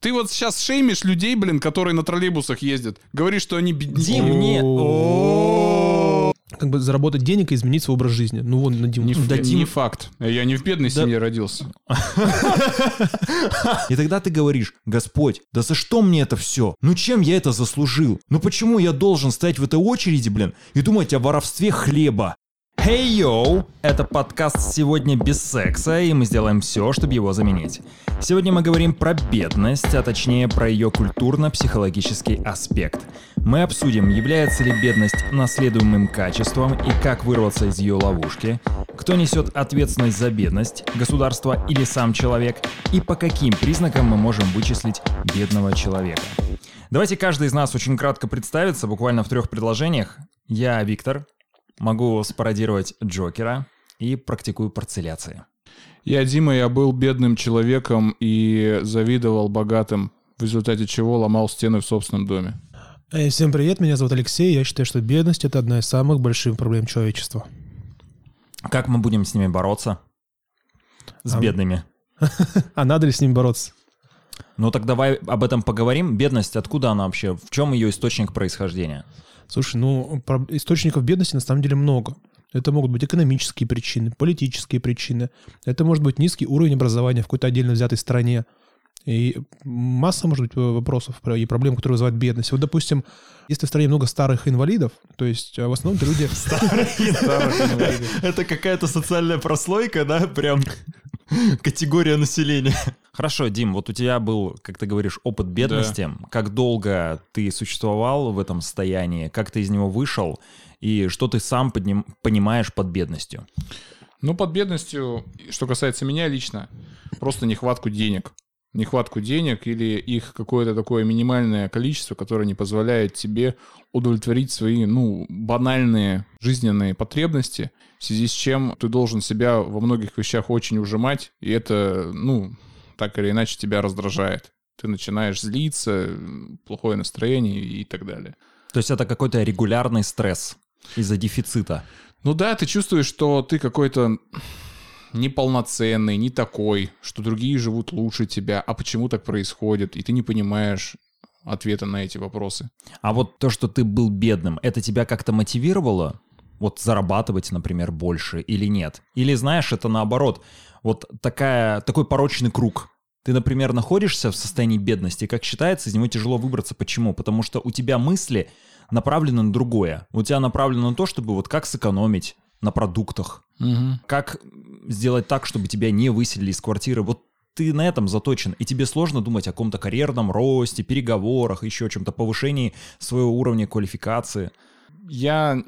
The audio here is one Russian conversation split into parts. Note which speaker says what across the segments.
Speaker 1: Ты вот сейчас шеймишь людей, блин, которые на троллейбусах ездят. Говоришь, что они бедняки.
Speaker 2: Дим, не... О.
Speaker 3: Как бы заработать денег и изменить свой образ жизни. Ну, вон, на Диму.
Speaker 1: Не,
Speaker 2: Да,
Speaker 1: не
Speaker 2: Дим-
Speaker 1: факт. Я не в бедной
Speaker 2: Да.
Speaker 1: семье родился.
Speaker 2: И тогда ты говоришь, Господь, да за что мне это все? Ну чем я это заслужил? Ну почему я должен стоять в этой очереди, блин, и думать о воровстве хлеба? Hey йоу! Это подкаст «Сегодня без секса», и мы сделаем все, чтобы его заменить. Сегодня мы говорим про бедность, а точнее про ее культурно-психологический аспект. Мы обсудим, является ли бедность наследуемым качеством и как вырваться из ее ловушки, кто несет ответственность за бедность, государство или сам человек, и по каким признакам мы можем вычислить бедного человека. Давайте каждый из нас очень кратко представится, буквально в трех предложениях. Я Виктор, могу спародировать Джокера и практикую парцеляции.
Speaker 1: Я, Дима, я был бедным человеком и завидовал богатым, в результате чего ломал стены в собственном доме.
Speaker 3: Эй, всем привет, меня зовут Алексей. Я считаю, что бедность — это одна из самых больших проблем человечества.
Speaker 2: Как мы будем с ними бороться? С
Speaker 3: А-
Speaker 2: бедными.
Speaker 3: А надо ли с ним бороться?
Speaker 2: Ну так давай об этом поговорим. Бедность, откуда она вообще? В чем ее источник происхождения?
Speaker 3: Слушай, ну, источников бедности на самом деле много. Это могут быть экономические причины, политические причины. Это может быть низкий уровень образования в какой-то отдельно взятой стране. И масса, может быть, вопросов про- и проблем, которые вызывают бедность. Вот, допустим, если в стране много старых инвалидов, то есть э, в основном это люди...
Speaker 2: Это какая-то социальная прослойка, да? Прям категория населения. Хорошо, Дим, вот у тебя был, как ты говоришь, опыт бедности. Как долго ты существовал в этом состоянии? Как ты из него вышел? И что ты сам подним- понимаешь под бедностью?
Speaker 1: Ну, под бедностью, что касается меня лично, просто нехватку денег. Нехватку денег или их какое-то такое минимальное количество, которое не позволяет тебе удовлетворить свои, ну, банальные жизненные потребности, в связи с чем ты должен себя во многих вещах очень ужимать, и это, ну, так или иначе тебя раздражает. Ты начинаешь злиться, плохое настроение и так далее.
Speaker 2: То есть это какой-то регулярный стресс из-за дефицита.
Speaker 1: Ну да, ты чувствуешь, что ты какой-то неполноценный, не такой, что другие живут лучше тебя, а почему так происходит, и ты не понимаешь ответа на эти вопросы.
Speaker 2: А вот то, что ты был бедным, это тебя как-то мотивировало? Вот зарабатывать, например, больше или нет? Или знаешь, это наоборот, вот такая, такой порочный круг. Ты, например, находишься в состоянии бедности, и, как считается, из него тяжело выбраться. Почему? Потому что у тебя мысли направлены на другое. У тебя направлено на то, чтобы вот как сэкономить на продуктах, как сделать так, чтобы тебя не выселили из квартиры. Вот ты на этом заточен, и тебе сложно думать о каком-то карьерном росте, переговорах, еще о чем-то повышении своего уровня квалификации.
Speaker 1: Я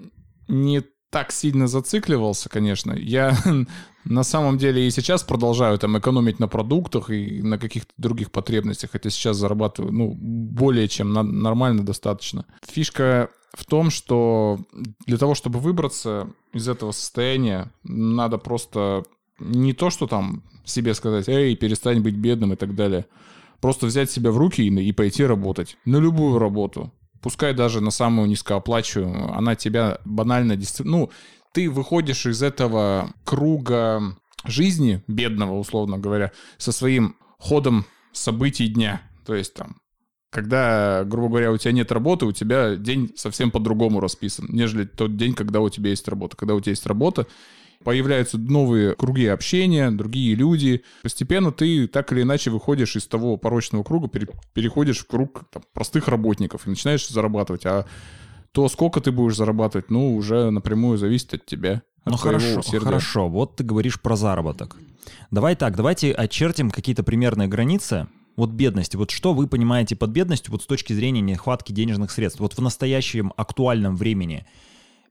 Speaker 1: не так сильно зацикливался, конечно. Я на самом деле и сейчас продолжаю там экономить на продуктах и на каких-то других потребностях, хотя сейчас зарабатываю, ну, более чем на- нормально достаточно. Фишка в том, что для того, чтобы выбраться из этого состояния, надо просто не то, что там себе сказать, эй, перестань быть бедным и так далее. Просто взять себя в руки и, и пойти работать. На любую работу. Пускай даже на самую низкооплачиваемую. Она тебя банально... Ну, ты выходишь из этого круга жизни, бедного, условно говоря, со своим ходом событий дня. То есть там когда, грубо говоря, у тебя нет работы, у тебя день совсем по-другому расписан, нежели тот день, когда у тебя есть работа. Когда у тебя есть работа, появляются новые круги общения, другие люди. Постепенно ты так или иначе выходишь из того порочного круга, пере- переходишь в круг там, простых работников и начинаешь зарабатывать. А то, сколько ты будешь зарабатывать, ну, уже напрямую зависит от тебя. От
Speaker 2: Ну хорошо,
Speaker 1: усердия.
Speaker 2: хорошо. Вот ты говоришь про заработок. Давай так, давайте очертим какие-то примерные границы. Вот бедности. Вот что вы понимаете под бедностью вот с точки зрения нехватки денежных средств? Вот в настоящем актуальном времени.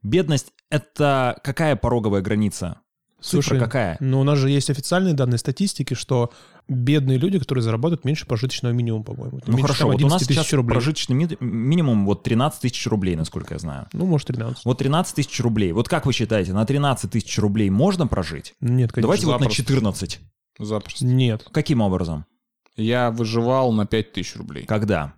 Speaker 2: Бедность — это какая пороговая граница? Цифра
Speaker 3: Слушай,
Speaker 2: какая?
Speaker 3: Ну, у нас же есть официальные данные статистики, что бедные люди, которые зарабатывают меньше прожиточного минимума, по-моему.
Speaker 2: Ну
Speaker 3: меньше,
Speaker 2: хорошо,
Speaker 3: там,
Speaker 2: вот у нас
Speaker 3: 11 тысяч
Speaker 2: сейчас
Speaker 3: рублей.
Speaker 2: прожиточный ми- минимум вот 13 тысяч рублей, насколько я знаю.
Speaker 3: Ну, может, 13.
Speaker 2: Вот 13 тысяч рублей. Вот как вы считаете, на 13 тысяч рублей можно прожить?
Speaker 3: Нет, конечно.
Speaker 2: Давайте вот на
Speaker 1: запросто.
Speaker 2: 14.
Speaker 1: Запросто.
Speaker 3: Нет.
Speaker 2: Каким образом?
Speaker 1: Я выживал на 5000 рублей.
Speaker 2: Когда?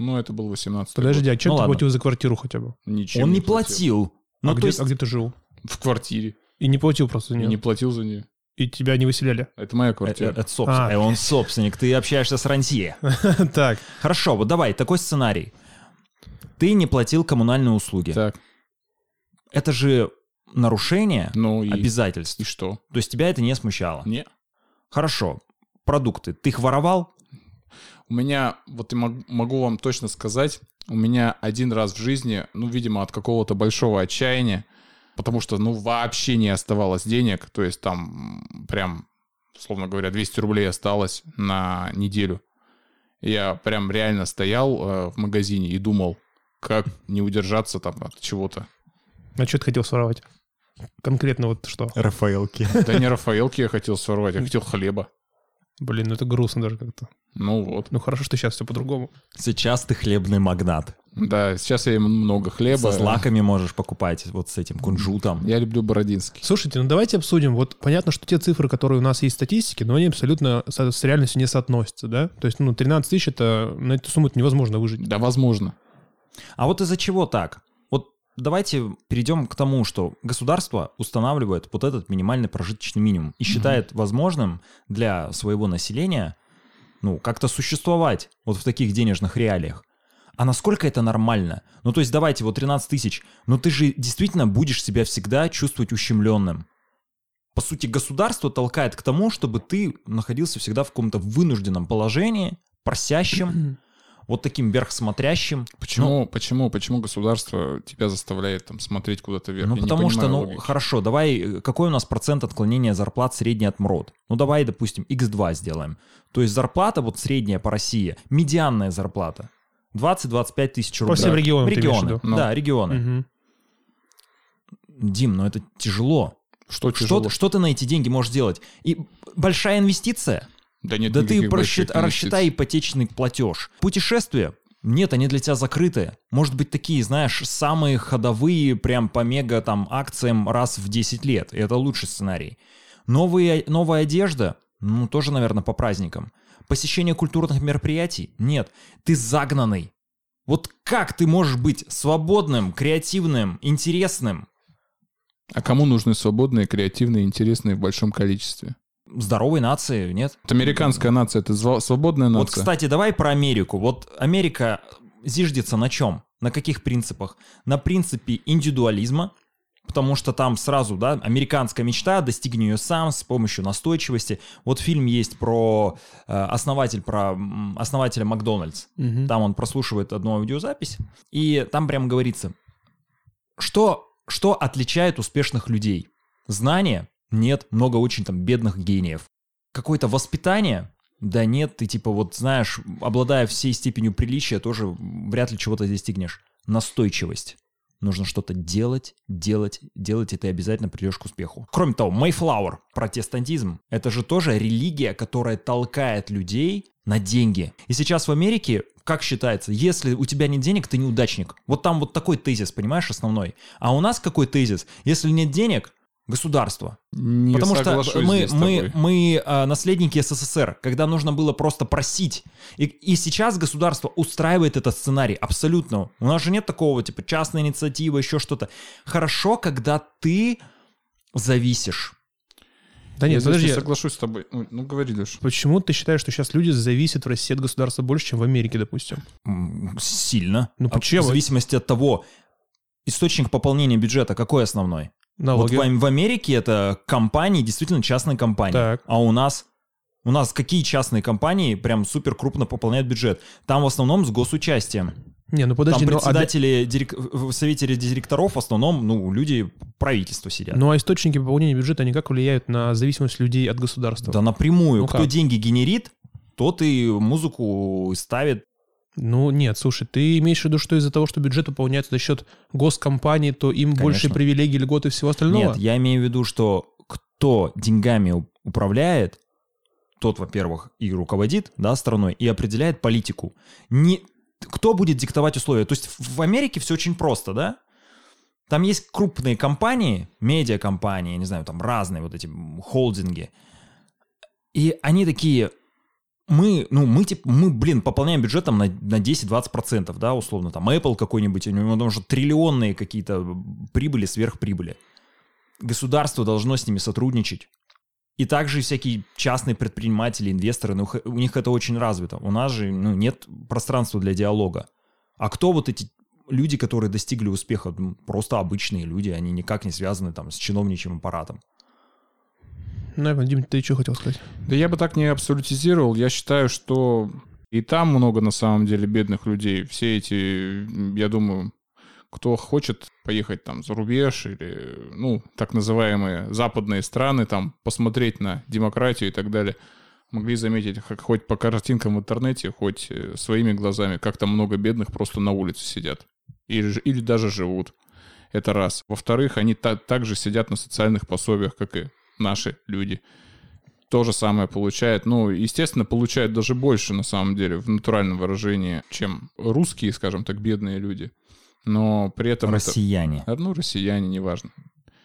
Speaker 1: Ну, это был 18
Speaker 3: Подожди, а чем
Speaker 2: Ну
Speaker 3: ты
Speaker 2: ладно.
Speaker 3: платил за квартиру хотя бы?
Speaker 1: Ничем
Speaker 2: Он не платил. Ну,
Speaker 3: а,
Speaker 2: то
Speaker 3: где,
Speaker 2: есть
Speaker 3: а где ты жил?
Speaker 1: В квартире.
Speaker 3: И не платил просто за
Speaker 1: И
Speaker 3: нее.
Speaker 1: не платил за нее.
Speaker 3: и тебя не выселяли.
Speaker 1: Это моя
Speaker 2: Э,
Speaker 1: квартира.
Speaker 2: Это собственник.
Speaker 3: А.
Speaker 2: Э, Он собственник, ты общаешься с рантье.
Speaker 3: Так,
Speaker 2: Хорошо, вот давай, такой сценарий. Ты не платил коммунальные услуги.
Speaker 1: Так,
Speaker 2: Это же нарушение
Speaker 1: ну и,
Speaker 2: обязательств.
Speaker 1: и что?
Speaker 2: То есть тебя это не смущало.
Speaker 1: Не.
Speaker 2: Хорошо. Продукты. Ты их воровал?
Speaker 1: У меня, вот я мог- могу вам точно сказать, у меня один раз в жизни, ну, видимо, от какого-то большого отчаяния, потому что, ну, вообще не оставалось денег, то есть там прям, условно говоря, 200 рублей осталось на неделю. Я прям реально стоял э, в магазине и думал, как не удержаться там от чего-то.
Speaker 3: а что ты хотел своровать? Конкретно вот что?
Speaker 2: Рафаэлки.
Speaker 1: Да не Рафаэлки я хотел сорвать, я хотел хлеба.
Speaker 3: Блин, ну это грустно даже как-то.
Speaker 1: Ну вот.
Speaker 3: Ну хорошо, что сейчас все по-другому.
Speaker 2: Сейчас ты хлебный магнат.
Speaker 1: Да, сейчас я ем много хлеба.
Speaker 2: Со злаками можешь покупать, вот с этим кунжутом.
Speaker 1: Я люблю Бородинский.
Speaker 3: Слушайте, ну давайте обсудим. Вот понятно, что те цифры, которые у нас есть в статистике, но они абсолютно со- с реальностью не соотносятся, да? То есть, ну, 13 тысяч, это на эту сумму невозможно выжить.
Speaker 1: Да, возможно.
Speaker 2: А вот из-за чего так? Вот давайте перейдем к тому, что государство устанавливает вот этот минимальный прожиточный минимум и считает возможным для своего населения, ну, как-то существовать вот в таких денежных реалиях. А насколько это нормально? Ну, то есть давайте вот 13 тысяч, но ты же действительно будешь себя всегда чувствовать ущемленным. По сути, государство толкает к тому, чтобы ты находился всегда в каком-то вынужденном положении, просящим, вот таким вверхсмотрящим.
Speaker 1: Почему, почему, почему государство тебя заставляет там смотреть куда-то вверх?
Speaker 2: Ну,
Speaker 1: Я
Speaker 2: потому что, ну,
Speaker 1: логики.
Speaker 2: хорошо, давай, э, какой у нас процент отклонения зарплат средний от МРОД? Ну, давай, допустим, x2 сделаем. То есть зарплата вот средняя по России, медианная зарплата, 20-25 тысяч рублей.
Speaker 3: всем регионам ты имеешь в
Speaker 2: Регионы?
Speaker 1: Ну.
Speaker 2: да, регионы.
Speaker 3: Мгм.
Speaker 2: Дим, ну это тяжело.
Speaker 1: Что
Speaker 2: Что,
Speaker 1: тяжело?
Speaker 2: ты- что ты на эти деньги можешь делать? И большая инвестиция?
Speaker 1: Да нет
Speaker 2: да ты просчит- рассчитай ипотечный платеж. Путешествия? Нет, они для тебя закрытые. Может быть, такие, знаешь, самые ходовые, прям по мега там акциям раз в 10 лет. И это лучший сценарий. Новые, новая одежда? Ну, тоже, наверное, по праздникам. Посещение культурных мероприятий? Нет. Ты загнанный. Вот как ты можешь быть свободным, креативным, интересным,
Speaker 1: А кому нужны свободные, креативные, интересные в большом количестве?
Speaker 2: Здоровой нации, нет?
Speaker 1: Вот американская нация — это свободная нация?
Speaker 2: Вот, кстати, давай про Америку. Вот Америка зиждется на чем? На каких принципах? На принципе индивидуализма, потому что там сразу, да, американская мечта, достигни ее сам с помощью настойчивости. Вот фильм есть про э, основатель, про основателя Макдональдс.
Speaker 3: Мгм.
Speaker 2: Там он прослушивает одну аудиозапись, и там прям говорится, что, что отличает успешных людей? Знание? Нет, много очень там бедных гениев. Какое-то воспитание? Да нет, ты типа вот знаешь, обладая всей степенью приличия, тоже вряд ли чего-то достигнешь. Настойчивость. Нужно что-то делать, делать, делать, и ты обязательно придешь к успеху. Кроме того, Mayflower, протестантизм, это же тоже религия, которая толкает людей на деньги. И сейчас в Америке, как считается, если у тебя нет денег, ты неудачник. Вот там вот такой тезис, понимаешь, основной. А у нас какой тезис? Если нет денег, государство.
Speaker 1: Не
Speaker 2: Потому что мы, мы, мы а, наследники СССР, когда нужно было просто просить. И, и сейчас государство устраивает этот сценарий абсолютно. У нас же нет такого, типа, частная инициатива, еще что-то. Хорошо, когда ты зависишь.
Speaker 3: Да
Speaker 1: Я
Speaker 3: нет,
Speaker 1: не
Speaker 3: подожди.
Speaker 1: соглашусь с тобой. Ну, ну, говори, Леш.
Speaker 3: Почему ты считаешь, что сейчас люди зависят в России от государства больше, чем в Америке, допустим?
Speaker 2: Сильно.
Speaker 3: Ну,
Speaker 2: А
Speaker 3: почему?
Speaker 2: В зависимости от того, источник пополнения бюджета какой основной?
Speaker 3: Налоги.
Speaker 2: Вот в, в Америке это компании, действительно частные компании.
Speaker 3: Так.
Speaker 2: А у нас? У нас какие частные компании прям супер крупно пополняют бюджет? Там в основном с госучастием.
Speaker 3: Не, ну подожди,
Speaker 2: Там
Speaker 3: ну, а-
Speaker 2: председатели дирек- в совете директоров в основном, ну, люди правительства сидят.
Speaker 3: ну а источники пополнения бюджета, они как влияют на зависимость людей от государства?
Speaker 2: Да напрямую.
Speaker 3: Ну
Speaker 2: Кто
Speaker 3: как?
Speaker 2: деньги генерит, тот и музыку ставит.
Speaker 3: Ну нет, слушай, ты имеешь в виду, что из-за того, что бюджет пополняется за счет госкомпаний, то им
Speaker 2: Конечно.
Speaker 3: больше привилегий, льгот и всего остального?
Speaker 2: Нет, я имею в виду, что кто деньгами управляет, тот, во-первых, и руководит да, страной, и определяет политику. Не... Кто будет диктовать условия? То есть в Америке все очень просто, да? Там есть крупные компании, медиакомпании, не знаю, там разные вот эти холдинги. И они такие, мы, ну, мы, типа, мы, блин, пополняем бюджет там на, на 10-20%, да, условно, там Apple какой-нибудь, у него там уже триллионные какие-то прибыли, сверхприбыли. Государство должно с ними сотрудничать И также всякие частные предприниматели, инвесторы, ну, у них это очень развито. У нас же ну, нет пространства для диалога. А кто вот эти люди, которые достигли успеха? Просто обычные люди, они никак не связаны там с чиновничьим аппаратом.
Speaker 3: Наверное, Дим, ты что хотел сказать?
Speaker 1: Да я бы так не абсолютизировал. Я считаю, что и там много на самом деле бедных людей. Все эти, я думаю, кто хочет поехать там за рубеж или, ну, так называемые западные страны, там, посмотреть на демократию и так далее, могли заметить, как хоть по картинкам в интернете, хоть э, своими глазами, как там много бедных просто на улице сидят. Или, или даже живут. Это раз. Во-вторых, они та- также сидят на социальных пособиях, как и наши люди то же самое получает. Ну, естественно, получают даже больше, на самом деле, в натуральном выражении, чем русские, скажем так, бедные люди. Но при этом... это-
Speaker 2: Россияне.
Speaker 1: а, Ну, россияне, неважно.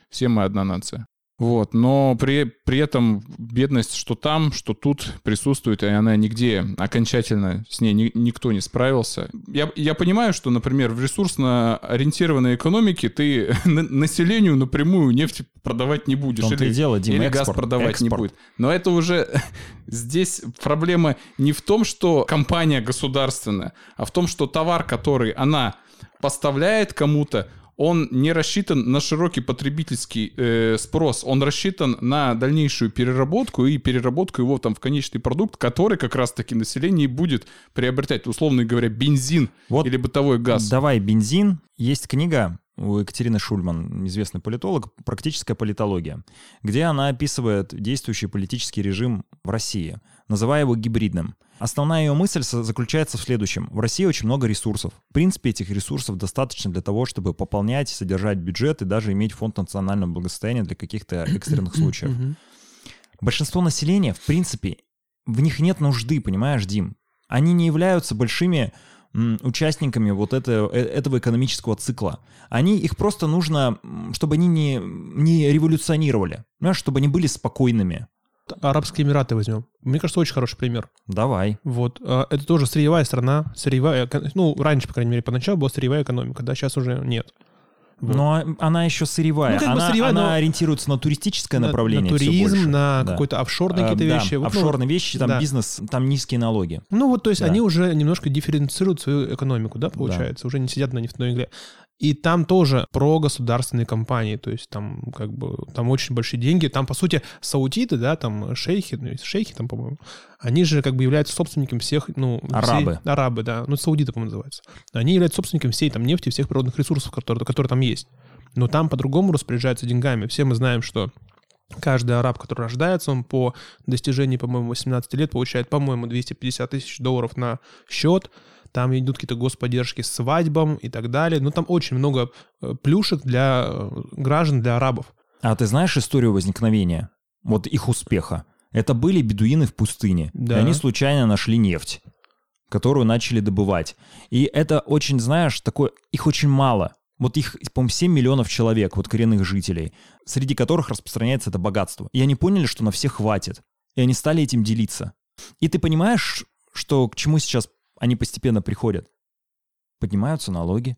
Speaker 1: Все мы одна нация. Вот, но при, при этом бедность, что там, что тут присутствует, и она нигде окончательно с ней ни- никто не справился. Я, я понимаю, что, например, в ресурсно ориентированной экономике ты на- населению напрямую нефть продавать не будешь. Или-
Speaker 2: дело, Дим,
Speaker 1: или
Speaker 2: экспорт,
Speaker 1: газ продавать не
Speaker 2: экспорт.
Speaker 1: будет. Но это уже здесь проблема не в том, что компания государственная, а в том, что товар, который она поставляет кому-то, он не рассчитан на широкий потребительский э, спрос, он рассчитан на дальнейшую переработку и переработку его там в конечный продукт, который как раз-таки население будет приобретать, условно говоря, бензин
Speaker 2: Вот
Speaker 1: или бытовой газ.
Speaker 2: Давай бензин. Есть книга у Екатерины Шульман, известный политолог, «Практическая политология», где она описывает действующий политический режим в России, называя его гибридным. Основная ее мысль заключается в следующем. В России очень много ресурсов. В принципе, этих ресурсов достаточно для того, чтобы пополнять, содержать бюджет и даже иметь фонд национального благосостояния для каких-то экстренных случаев. Большинство населения, в принципе, в них нет нужды, понимаешь, Дим? Они не являются большими участниками вот это- э- этого экономического цикла. Они, их просто нужно, чтобы они не, не революционировали, понимаешь, чтобы они были спокойными.
Speaker 3: Арабские Эмираты возьмем. Мне кажется, очень хороший пример.
Speaker 2: Давай.
Speaker 3: Вот. а, Это тоже сырьевая страна, сырьевая, эко- ну, раньше, по крайней мере, поначалу была сырьевая экономика, да, сейчас уже нет. Вот.
Speaker 2: Но она еще сырьевая.
Speaker 3: Ну,
Speaker 2: она,
Speaker 3: сырьевая,
Speaker 2: она
Speaker 3: но-
Speaker 2: ориентируется на туристическое
Speaker 3: На-
Speaker 2: направление.
Speaker 3: На туризм, на
Speaker 2: Да.
Speaker 3: какой-то офшорные
Speaker 2: А,
Speaker 3: какие-то
Speaker 2: да,
Speaker 3: вещи. Вот, ну,
Speaker 2: офшорные вещи, там
Speaker 3: да.
Speaker 2: бизнес, там низкие налоги.
Speaker 3: Ну вот, то есть
Speaker 2: Да.
Speaker 3: они уже немножко дифференцируют свою экономику, да, получается, уже не сидят на нефтяной игле. И там тоже про государственные компании, то есть там как бы там очень большие деньги, там по сути саудиты, да, там шейхи, ну, шейхи там, по-моему, они же как бы являются собственниками всех, ну... всей-
Speaker 2: Арабы.
Speaker 3: арабы, да, ну саудиты, по-моему, называются. Они являются собственниками всей там нефти, всех природных ресурсов, которые, которые там есть. Но там по-другому распоряжаются деньгами. Все мы знаем, что каждый араб, который рождается, он по достижении, по-моему, 18 лет получает, по-моему, 250 тысяч долларов на счет. Там идут какие-то господдержки свадьбам и так далее. Ну, там очень много э, плюшек для э, граждан, для арабов.
Speaker 2: А ты знаешь историю возникновения, вот их успеха? Это были бедуины в пустыне.
Speaker 3: Да.
Speaker 2: И они случайно нашли нефть, которую начали добывать. И это очень, знаешь, такое, их очень мало. Вот их, по-моему, 7 миллионов человек, вот коренных жителей, среди которых распространяется это богатство. И они поняли, что на всех хватит. И они стали этим делиться. И ты понимаешь, что к чему сейчас они постепенно приходят? Поднимаются налоги,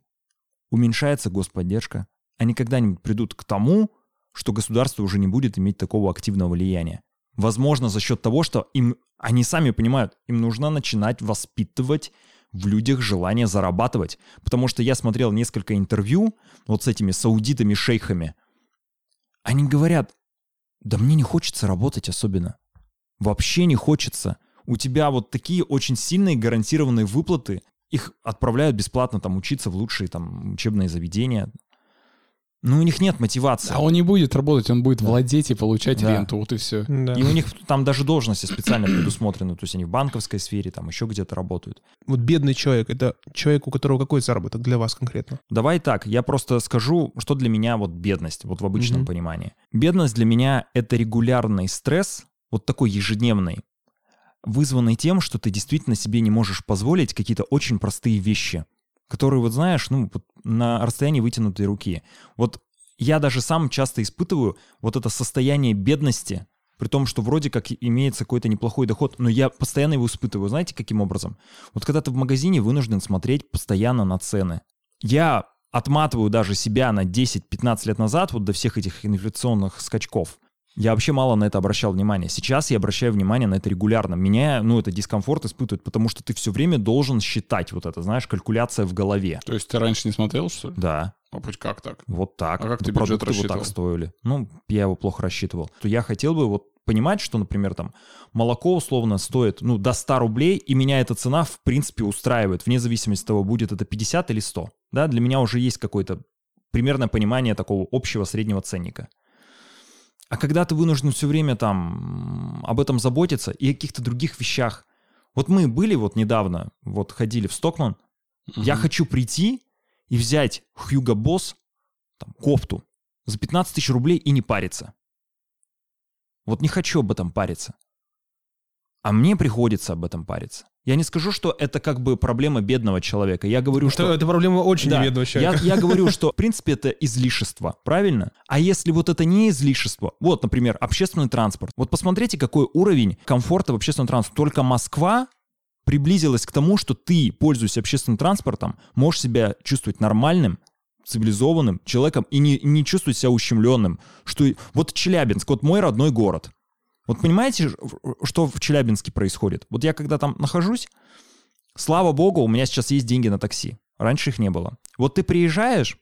Speaker 2: уменьшается господдержка. Они когда-нибудь придут к тому, что государство уже не будет иметь такого активного влияния. Возможно, за счет того, что им, они сами понимают, им нужно начинать воспитывать в людях желание зарабатывать. Потому что я смотрел несколько интервью вот с этими саудитами-шейхами. Они говорят, да мне не хочется работать особенно. Вообще не хочется. У тебя вот такие очень сильные гарантированные выплаты. Их отправляют бесплатно там учиться в лучшие там учебные заведения. Но у них нет мотивации.
Speaker 1: А он не будет работать, он будет
Speaker 2: Да.
Speaker 1: владеть и получать
Speaker 2: Да.
Speaker 1: ренту, вот и все.
Speaker 3: Да.
Speaker 2: И у них там даже должности специально предусмотрены. То есть они в банковской сфере, там еще где-то работают.
Speaker 3: Вот бедный человек, это человек, у которого какой заработок для вас конкретно?
Speaker 2: Давай так, я просто скажу, что для меня вот бедность, вот в обычном
Speaker 3: Мгм.
Speaker 2: понимании. Бедность для меня — это регулярный стресс, вот такой ежедневный, вызванный тем, что ты действительно себе не можешь позволить какие-то очень простые вещи, которые, вот знаешь, ну, на расстоянии вытянутой руки. Вот я даже сам часто испытываю вот это состояние бедности, при том, что вроде как имеется какой-то неплохой доход, но я постоянно его испытываю. Знаете, каким образом? Вот когда ты в магазине вынужден смотреть постоянно на цены. Я отматываю даже себя на 10-15 лет назад, вот до всех этих инфляционных скачков. Я вообще мало на это обращал внимание. Сейчас я обращаю внимание на это регулярно. Меня, ну, это дискомфорт испытывает, потому что ты все время должен считать вот это, знаешь, калькуляция в голове.
Speaker 1: То есть ты раньше не смотрел, что ли?
Speaker 2: Да,
Speaker 1: А путь как так?
Speaker 2: вот так.
Speaker 1: А как
Speaker 2: Да
Speaker 1: ты бюджет
Speaker 2: продукты вот
Speaker 1: рассчитывал?
Speaker 2: так стоили. Ну, я его плохо рассчитывал. То я хотел бы вот понимать, что, например, там молоко условно стоит, ну, до 100 рублей, и меня эта цена, в принципе, устраивает, вне зависимости от того, будет это 50 или 100. Да, для меня уже есть какое-то примерное понимание такого общего среднего ценника. А когда ты вынужден все время там об этом заботиться и о каких-то других вещах. Вот мы были вот недавно, вот ходили в Стокман, я
Speaker 1: Мгм.
Speaker 2: хочу прийти и взять Hugo Boss там, кофту за 15 тысяч рублей и не париться. Вот не хочу об этом париться. А мне приходится об этом париться. Я не скажу, что это как бы проблема бедного человека. Я говорю,
Speaker 3: Это,
Speaker 2: что...
Speaker 3: это проблема очень
Speaker 2: Да,
Speaker 3: неведного
Speaker 2: я,
Speaker 3: человека.
Speaker 2: я говорю, что в принципе это излишество, правильно? А если вот это не излишество, вот, например, общественный транспорт. Вот посмотрите, какой уровень комфорта в общественном транспорте. Только Москва приблизилась к тому, что ты, пользуясь общественным транспортом, можешь себя чувствовать нормальным, цивилизованным человеком и не, не чувствовать себя ущемленным. Что вот Челябинск, вот мой родной город. Вот понимаете, что в Челябинске происходит? Вот я когда там нахожусь, слава богу, у меня сейчас есть деньги на такси. Раньше их не было. Вот ты приезжаешь,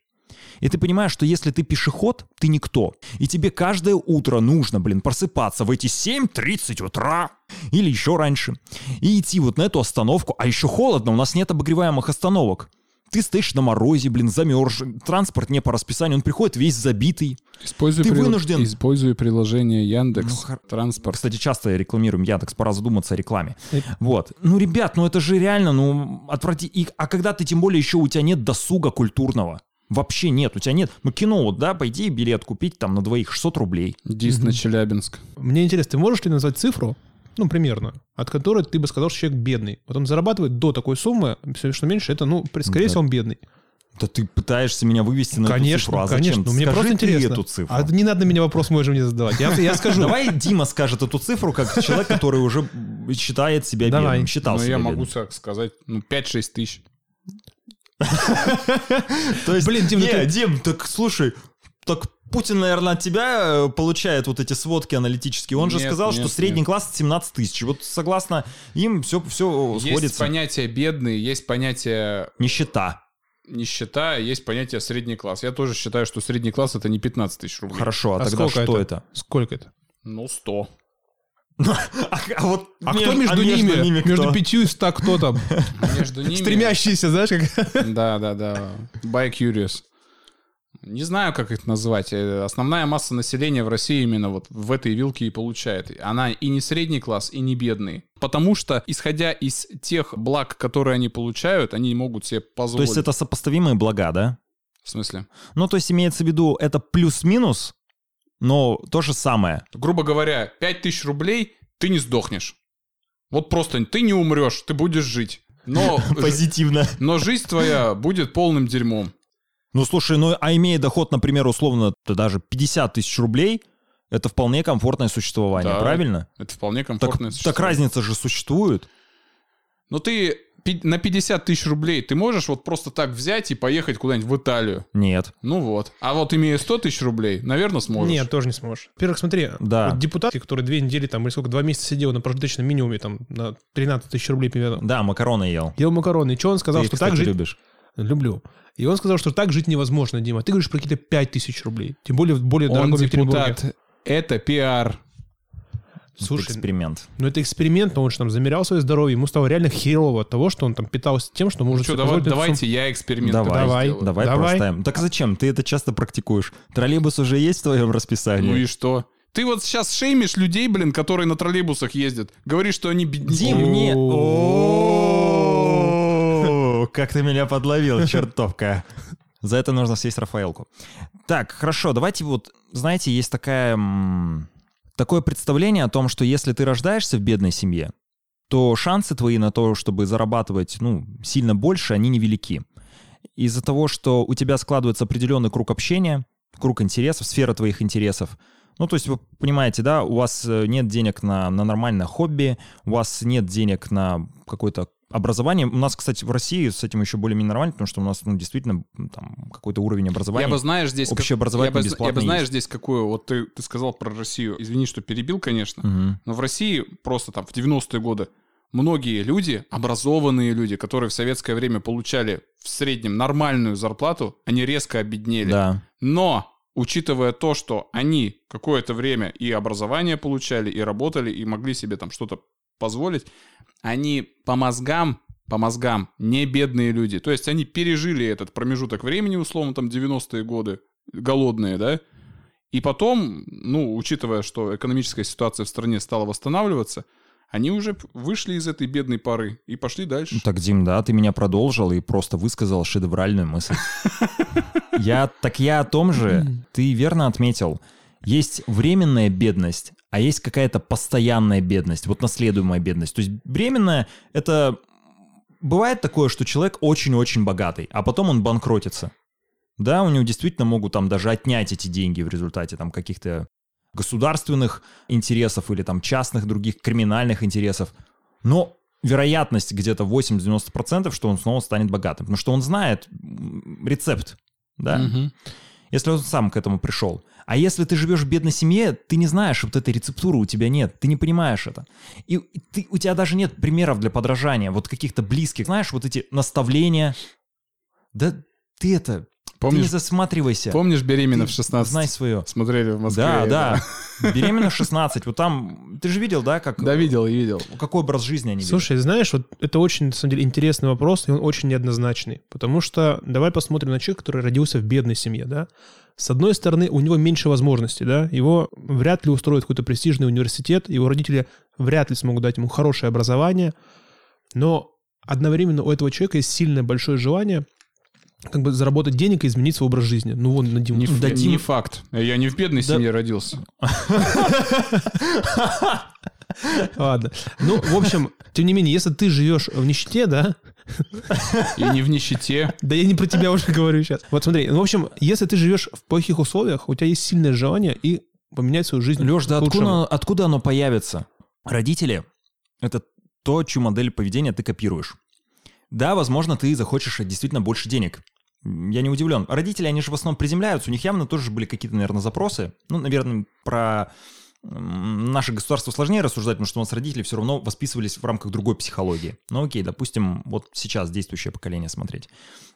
Speaker 2: и ты понимаешь, что если ты пешеход, ты никто. И тебе каждое утро нужно, блин, просыпаться в эти 7.30 утра или еще раньше и идти вот на эту остановку. А еще холодно, у нас нет обогреваемых остановок. Ты стоишь на морозе, блин, замерз, транспорт не по расписанию, он приходит весь забитый.
Speaker 1: Используй
Speaker 2: Ты
Speaker 1: прил-
Speaker 2: вынужден-
Speaker 1: Используй приложение Яндекс
Speaker 2: Ну, хор-
Speaker 1: Транспорт.
Speaker 2: Кстати, часто рекламируем Яндекс, пора задуматься о рекламе.
Speaker 3: Э,
Speaker 2: Вот. Ну, ребят, ну это же реально, ну, отврати... и- А когда ты, тем более, еще у тебя нет досуга культурного. Вообще нет, у тебя нет. Ну, кино, вот, да, пойти билет купить там на двоих 600 рублей.
Speaker 1: Дис на Челябинск.
Speaker 3: Мне интересно, ты можешь ли назвать цифру, ну, примерно, от которой ты бы сказал, что человек бедный? Вот он зарабатывает до такой суммы, все, что меньше, это, ну, скорее
Speaker 2: Да.
Speaker 3: всего, он бедный.
Speaker 2: Да ты пытаешься меня вывести на
Speaker 3: конечно,
Speaker 2: эту цифру, а
Speaker 3: конечно.
Speaker 2: зачем?
Speaker 3: Ну, мне
Speaker 2: Скажи
Speaker 3: просто интересно.
Speaker 2: эту цифру.
Speaker 3: А не надо меня вопрос мой же мне задавать. Я, я скажу.
Speaker 2: Давай Дима скажет эту цифру, как человек, который уже считает себя
Speaker 3: Давай.
Speaker 2: бедным, считал
Speaker 1: Ну,
Speaker 2: себя
Speaker 1: я могу
Speaker 2: бедным.
Speaker 1: так сказать, ну, 5-6 тысяч.
Speaker 2: То есть,
Speaker 3: Блин, Дим, ну
Speaker 2: не,
Speaker 3: ты-
Speaker 2: Дим, так слушай, так Путин, наверное, от тебя э, получает вот эти сводки аналитические. Он же
Speaker 1: Нет,
Speaker 2: сказал,
Speaker 1: нет,
Speaker 2: что средний
Speaker 1: нет.
Speaker 2: класс 17 тысяч. Вот согласно им все, все
Speaker 1: Есть
Speaker 2: сходится.
Speaker 1: понятие бедный, есть понятие
Speaker 2: Нищета.
Speaker 1: нищета, есть понятие средний класс. Я тоже считаю, что средний класс это не 15 тысяч рублей.
Speaker 2: Хорошо, а,
Speaker 3: А
Speaker 2: тогда
Speaker 3: сколько
Speaker 2: что это?
Speaker 3: Сколько это?
Speaker 1: Ну, 100.
Speaker 2: А, а вот
Speaker 3: А
Speaker 2: между-
Speaker 3: кто между
Speaker 2: а
Speaker 3: ними?
Speaker 2: кто?
Speaker 3: Между пятью и ста кто там?
Speaker 1: Между ними...
Speaker 3: Стремящиеся, знаешь, как...
Speaker 1: Да, да, да. By Curious. Не знаю, как их назвать. Э, Основная масса населения в России именно вот в этой вилке и получает. Она и не средний класс, и не бедный. Потому что, исходя из тех благ, которые они получают, они могут себе
Speaker 2: То
Speaker 1: позволить.
Speaker 2: есть это сопоставимые блага, да?
Speaker 1: В смысле?
Speaker 2: Ну, то есть имеется в виду, это плюс-минус, но то же самое.
Speaker 1: Грубо говоря, 5000 рублей ты не сдохнешь. Вот просто ты не умрешь, ты будешь жить. Но,
Speaker 2: Позитивно.
Speaker 1: но жизнь твоя будет полным дерьмом.
Speaker 2: Ну, слушай, ну, а имея доход, например, условно, даже 50 тысяч рублей, это вполне комфортное существование,
Speaker 1: Да.
Speaker 2: правильно?
Speaker 1: Это вполне
Speaker 2: Так,
Speaker 1: комфортное
Speaker 2: так
Speaker 1: существование.
Speaker 2: разница же существует.
Speaker 1: Но ты пи- на 50 тысяч рублей ты можешь вот просто так взять и поехать куда-нибудь в Италию.
Speaker 2: Нет.
Speaker 1: Ну вот. А вот имея 100 тысяч рублей, наверное, сможешь.
Speaker 3: Нет, тоже не сможешь. Во-первых, смотри,
Speaker 2: Да.
Speaker 3: вот депутат, который две недели там, или сколько, два месяца сидел на прожиточном минимуме, там, на 13 тысяч рублей примерно,
Speaker 2: Да, макароны ел.
Speaker 3: ел макароны. И что он сказал,
Speaker 2: Ты,
Speaker 3: что
Speaker 2: кстати,
Speaker 3: так жить...
Speaker 2: любишь.
Speaker 3: Люблю. И он сказал, что так жить невозможно, Дима. Ты говоришь про какие-то 5 тысяч рублей. Тем более в более
Speaker 1: Он
Speaker 3: дорогом
Speaker 1: депутат. Это пиар.
Speaker 3: Слушай,
Speaker 2: Эксперимент.
Speaker 3: ну это эксперимент, но он же там замерял свое здоровье, ему стало реально херово от того, что он там питался тем, что может
Speaker 1: Что,
Speaker 3: себе
Speaker 1: давай, давайте я эксперимент
Speaker 2: Давай,
Speaker 3: Давай,
Speaker 1: сделаю.
Speaker 2: Давай,
Speaker 3: Давай.
Speaker 2: проставим. Так зачем? Ты это часто практикуешь. Троллейбус уже есть в твоем расписании?
Speaker 1: Ну и что? Ты вот сейчас шеймишь людей, блин, которые на троллейбусах ездят. Говоришь, что они бедные.
Speaker 2: Дим, не... Как ты меня подловил, чертовка. За это нужно съесть Рафаэлку. Так, хорошо, давайте вот, знаете, есть такая, такое представление о том, что если ты рождаешься в бедной семье, то шансы твои на то, чтобы зарабатывать, ну, сильно больше, они невелики. Из-за того, что у тебя складывается определенный круг общения, круг интересов, сфера твоих интересов. Ну, то есть вы понимаете, да, у вас э, нет денег на, на нормальное хобби, у вас нет денег на какой-то образование, у нас, кстати, в России с этим еще более-менее нормально, потому что у нас, ну, действительно, там, какой-то уровень образования.
Speaker 1: Я бы, знаешь, здесь... как-
Speaker 2: Общеобразовательный,
Speaker 1: я бы, я бы, знаешь,
Speaker 2: есть.
Speaker 1: здесь какую... Вот ты, ты сказал про Россию. Извини, что перебил, конечно.
Speaker 2: Мгм.
Speaker 1: Но в России просто там в 90-е годы многие люди, образованные люди, которые в советское время получали в среднем нормальную зарплату, они резко обеднели.
Speaker 2: Да.
Speaker 1: Но, учитывая то, что они какое-то время и образование получали, и работали, и могли себе там что-то позволить, они по мозгам, по мозгам не бедные люди. То есть они пережили этот промежуток времени, условно, там 90-е годы, голодные, да, и потом, ну, учитывая, что экономическая ситуация в стране стала восстанавливаться, они уже вышли из этой бедной поры и пошли дальше.
Speaker 2: Ну, Так, Дим, да, ты меня продолжил и просто высказал шедевральную мысль. Я, так я о том же, ты верно отметил. Есть временная бедность, а есть какая-то постоянная бедность, вот наследуемая бедность. То есть временная — это... Бывает такое, что человек очень-очень богатый, а потом он банкротится. Да, у него действительно могут там даже отнять эти деньги в результате там каких-то государственных интересов или там частных других криминальных интересов. Но вероятность где-то 80-90%, что он снова станет богатым. Потому что он знает рецепт, да?
Speaker 1: Мгм.
Speaker 2: Если он сам к этому пришел. А если ты живешь в бедной семье, ты не знаешь вот этой рецептуры, у тебя нет, ты не понимаешь это. И ты, у тебя даже нет примеров для подражания, вот каких-то близких, знаешь, вот эти наставления. Да ты это, ты не
Speaker 1: Помнишь,
Speaker 2: засматривайся.
Speaker 1: помнишь беременна в 16?
Speaker 2: Знай свое.
Speaker 1: Смотрели в Москве.
Speaker 2: Да,
Speaker 1: это.
Speaker 2: да. Беременна в 16. Вот там, ты же видел, да, как,
Speaker 1: Да, видел, видел.
Speaker 2: какой образ жизни они?
Speaker 3: Слушай, знаешь, вот это очень, на самом деле, интересный вопрос, и он очень неоднозначный. Потому что давай посмотрим на человека, который родился в бедной семье, да. С одной стороны, у него меньше возможностей, да. Его вряд ли устроит какой-то престижный университет, его родители вряд ли смогут дать ему хорошее образование, но одновременно у этого человека есть сильное большое желание как бы заработать денег и изменить свой образ жизни. Ну, вон, на Диму.
Speaker 1: Не,
Speaker 3: Да,
Speaker 1: ф-
Speaker 3: Дим-
Speaker 1: не факт. Я не в бедной
Speaker 2: Да.
Speaker 1: семье родился.
Speaker 3: Ладно. Ну, в общем, тем не менее, если ты живешь в нищете, да,
Speaker 1: И не в нищете.
Speaker 3: Да я не про тебя уже говорю сейчас. Вот смотри, ну, в общем, если ты живешь в плохих условиях, у тебя есть сильное желание и поменять свою жизнь
Speaker 2: Леш, да откуда, откуда оно появится? Родители — это то, чью модель поведения ты копируешь. Да, возможно, ты захочешь действительно больше денег. Я не удивлен. Родители, они же в основном приземляются, у них явно тоже были какие-то, наверное, запросы. Ну, наверное, про наше государство сложнее рассуждать, потому что у нас родители все равно восписывались в рамках другой психологии. Ну окей, допустим, вот сейчас действующее поколение смотреть.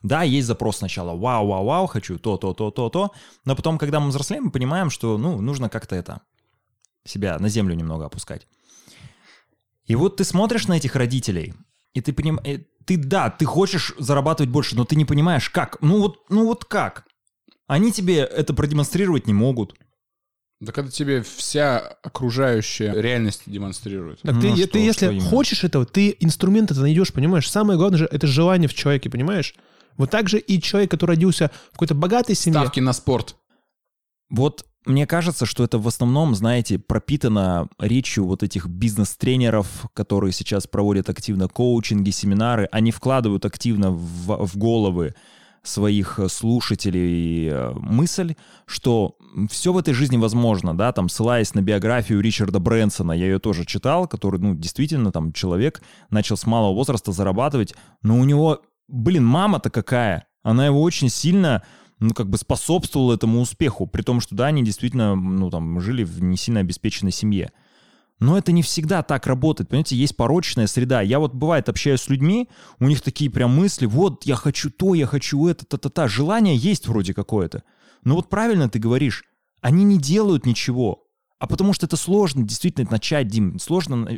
Speaker 2: Да, есть запрос сначала, вау, вау, вау, хочу то, то, то, то, то, но потом, когда мы взрослеем, мы понимаем, что, ну, нужно как-то это, себя на землю немного опускать. И вот ты смотришь на этих родителей, и ты понимаешь, ты, да, ты хочешь зарабатывать больше, но ты не понимаешь, как. Ну вот, ну вот как? Они тебе это продемонстрировать не могут.
Speaker 1: Да когда тебе вся окружающая реальность демонстрирует.
Speaker 3: Так
Speaker 2: Ну,
Speaker 3: ты,
Speaker 2: а
Speaker 3: ты
Speaker 2: что-
Speaker 3: если
Speaker 2: что именно?
Speaker 3: хочешь этого, ты инструмент это найдешь, понимаешь? Самое главное же это желание в человеке, понимаешь? Вот так же и человек, который родился в какой-то богатой семье.
Speaker 1: Ставки на спорт.
Speaker 2: Вот мне кажется, что это в основном, знаете, пропитано речью вот этих бизнес-тренеров, которые сейчас проводят активно коучинги, семинары. Они вкладывают активно в, в головы своих слушателей э, мысль, что все в этой жизни возможно, да, там, ссылаясь на биографию Ричарда Брэнсона, я ее тоже читал, который, ну, действительно, там, человек начал с малого возраста зарабатывать, но у него, блин, мама-то какая, она его очень сильно ну, как бы способствовал этому успеху, при том, что, да, они действительно, ну, там, жили в не сильно обеспеченной семье. Но это не всегда так работает, понимаете, есть порочная среда. Я вот, бывает, общаюсь с людьми, у них такие прям мысли, вот, я хочу то, я хочу это, та-та-та. Желание есть вроде какое-то. Но вот правильно ты говоришь, они не делают ничего. А потому что это сложно действительно начать, Дим, сложно э,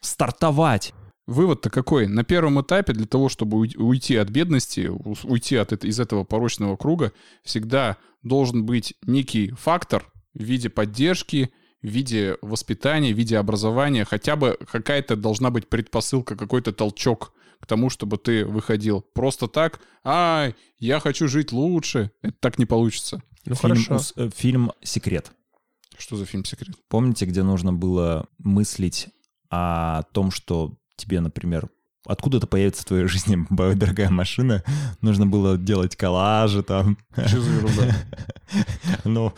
Speaker 2: стартовать.
Speaker 1: Вывод-то какой? На первом этапе для того, чтобы уй- уйти от бедности, уйти от, из этого порочного круга, всегда должен быть некий фактор в виде поддержки, в виде воспитания, в виде образования. Хотя бы какая-то должна быть предпосылка, какой-то толчок к тому, чтобы ты выходил. Просто так, ай, я хочу жить лучше. Это так не получится.
Speaker 3: Ну
Speaker 2: фильм,
Speaker 3: хорошо.
Speaker 2: э, фильм «Секрет».
Speaker 1: Что за фильм «Секрет»?
Speaker 2: Помните, где нужно было мыслить о том, что тебе, например, откуда-то появится в твоей жизни дорогая машина, нужно было делать коллажи там.
Speaker 1: Что за ерунда?
Speaker 2: Ну,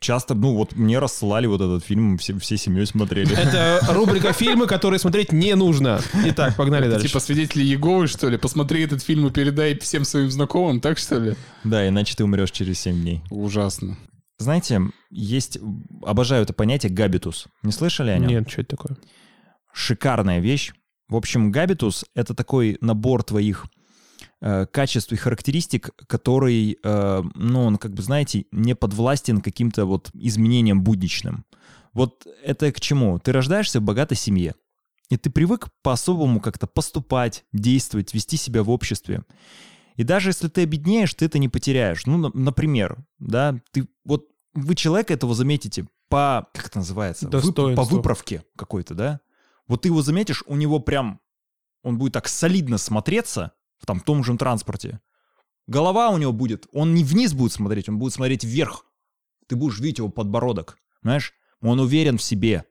Speaker 2: часто, ну вот мне рассылали вот этот фильм, все, всей семьей смотрели.
Speaker 3: Это рубрика фильмы, которые смотреть не нужно. Итак, погнали дальше.
Speaker 1: Типа свидетели Иеговы, что ли? Посмотри этот фильм и передай всем своим знакомым, так что ли?
Speaker 2: Да, иначе ты умрешь через 7 дней.
Speaker 1: Ужасно.
Speaker 2: Знаете, есть, обожаю это понятие габитус. Не слышали о нем?
Speaker 3: Нет, что это такое?
Speaker 2: Шикарная вещь. В общем, габитус — это такой набор твоих э, качеств и характеристик, который, э, ну, он, как бы, знаете, не подвластен каким-то вот изменениям будничным. Вот это к чему? Ты рождаешься в богатой семье, и ты привык по-особому как-то поступать, действовать, вести себя в обществе. И даже если ты обеднеешь, ты это не потеряешь. Ну, на- например, да, ты вот вы человека этого заметите по, как это называется? Вы- по выправке какой-то, да? Вот ты его заметишь, у него прям, он будет так солидно смотреться в там, том же транспорте. Голова у него будет, он не вниз будет смотреть, он будет смотреть вверх. Ты будешь видеть его подбородок, знаешь? Он уверен в себе.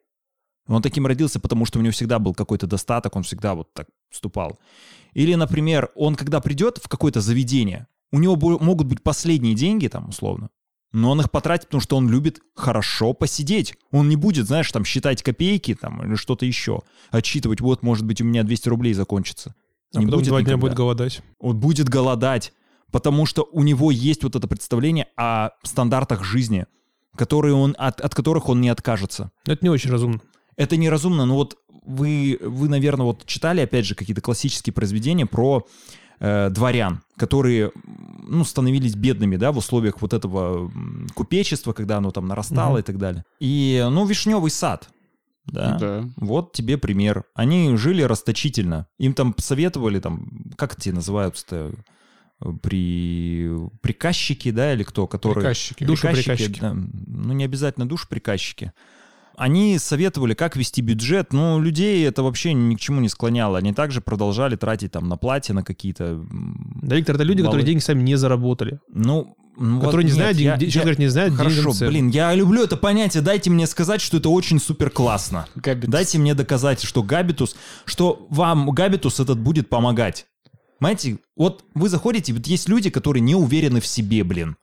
Speaker 2: Он таким родился, потому что у него всегда был какой-то достаток, он всегда вот так вступал. Или, например, он когда придет в какое-то заведение, у него могут быть последние деньги там, условно, но он их потратит, потому что он любит хорошо посидеть. Он не будет, знаешь, там считать копейки там или что-то еще. Отсчитывать, вот, может быть, у меня 200 рублей закончится.
Speaker 3: А
Speaker 2: Не
Speaker 3: потом
Speaker 2: будет
Speaker 3: два дня будет голодать.
Speaker 2: Он будет голодать, потому что у него есть вот это представление о стандартах жизни, которые он, от, от которых он не откажется.
Speaker 3: Это не очень разумно.
Speaker 2: Это неразумно, но вот вы, вы, наверное, вот читали, опять же, какие-то классические произведения про э, дворян, которые, ну, становились бедными, да, в условиях вот этого купечества, когда оно там нарастало
Speaker 3: Мгм.
Speaker 2: и так далее. И, ну, вишневый сад, да,
Speaker 1: Да.
Speaker 2: вот тебе пример. Они жили расточительно. Им там советовали, там, как эти называются-то, э, при... приказчики, да, или кто, которые...
Speaker 1: Приказчики.
Speaker 3: Душеприказчики.
Speaker 2: да. ну, не обязательно душеприказчики. Они советовали, как вести бюджет, но людей это вообще ни к чему не склоняло. Они также продолжали тратить там на платье, на какие-то...
Speaker 3: Да, Виктор, это люди, которые
Speaker 2: Мало-
Speaker 3: деньги сами не заработали.
Speaker 2: Ну, ну,
Speaker 3: Которые не
Speaker 2: вот
Speaker 3: знают,
Speaker 2: нет,
Speaker 3: день-
Speaker 2: я-
Speaker 3: человек
Speaker 2: я-
Speaker 3: не знает
Speaker 2: Хорошо,
Speaker 3: цен.
Speaker 2: блин, я люблю это понятие. Дайте мне сказать, что это очень супер классно.
Speaker 1: Габитус.
Speaker 2: Дайте мне доказать, что габитус, что вам габитус этот будет помогать. Понимаете, вот вы заходите, вот есть люди, которые не уверены в себе, блин.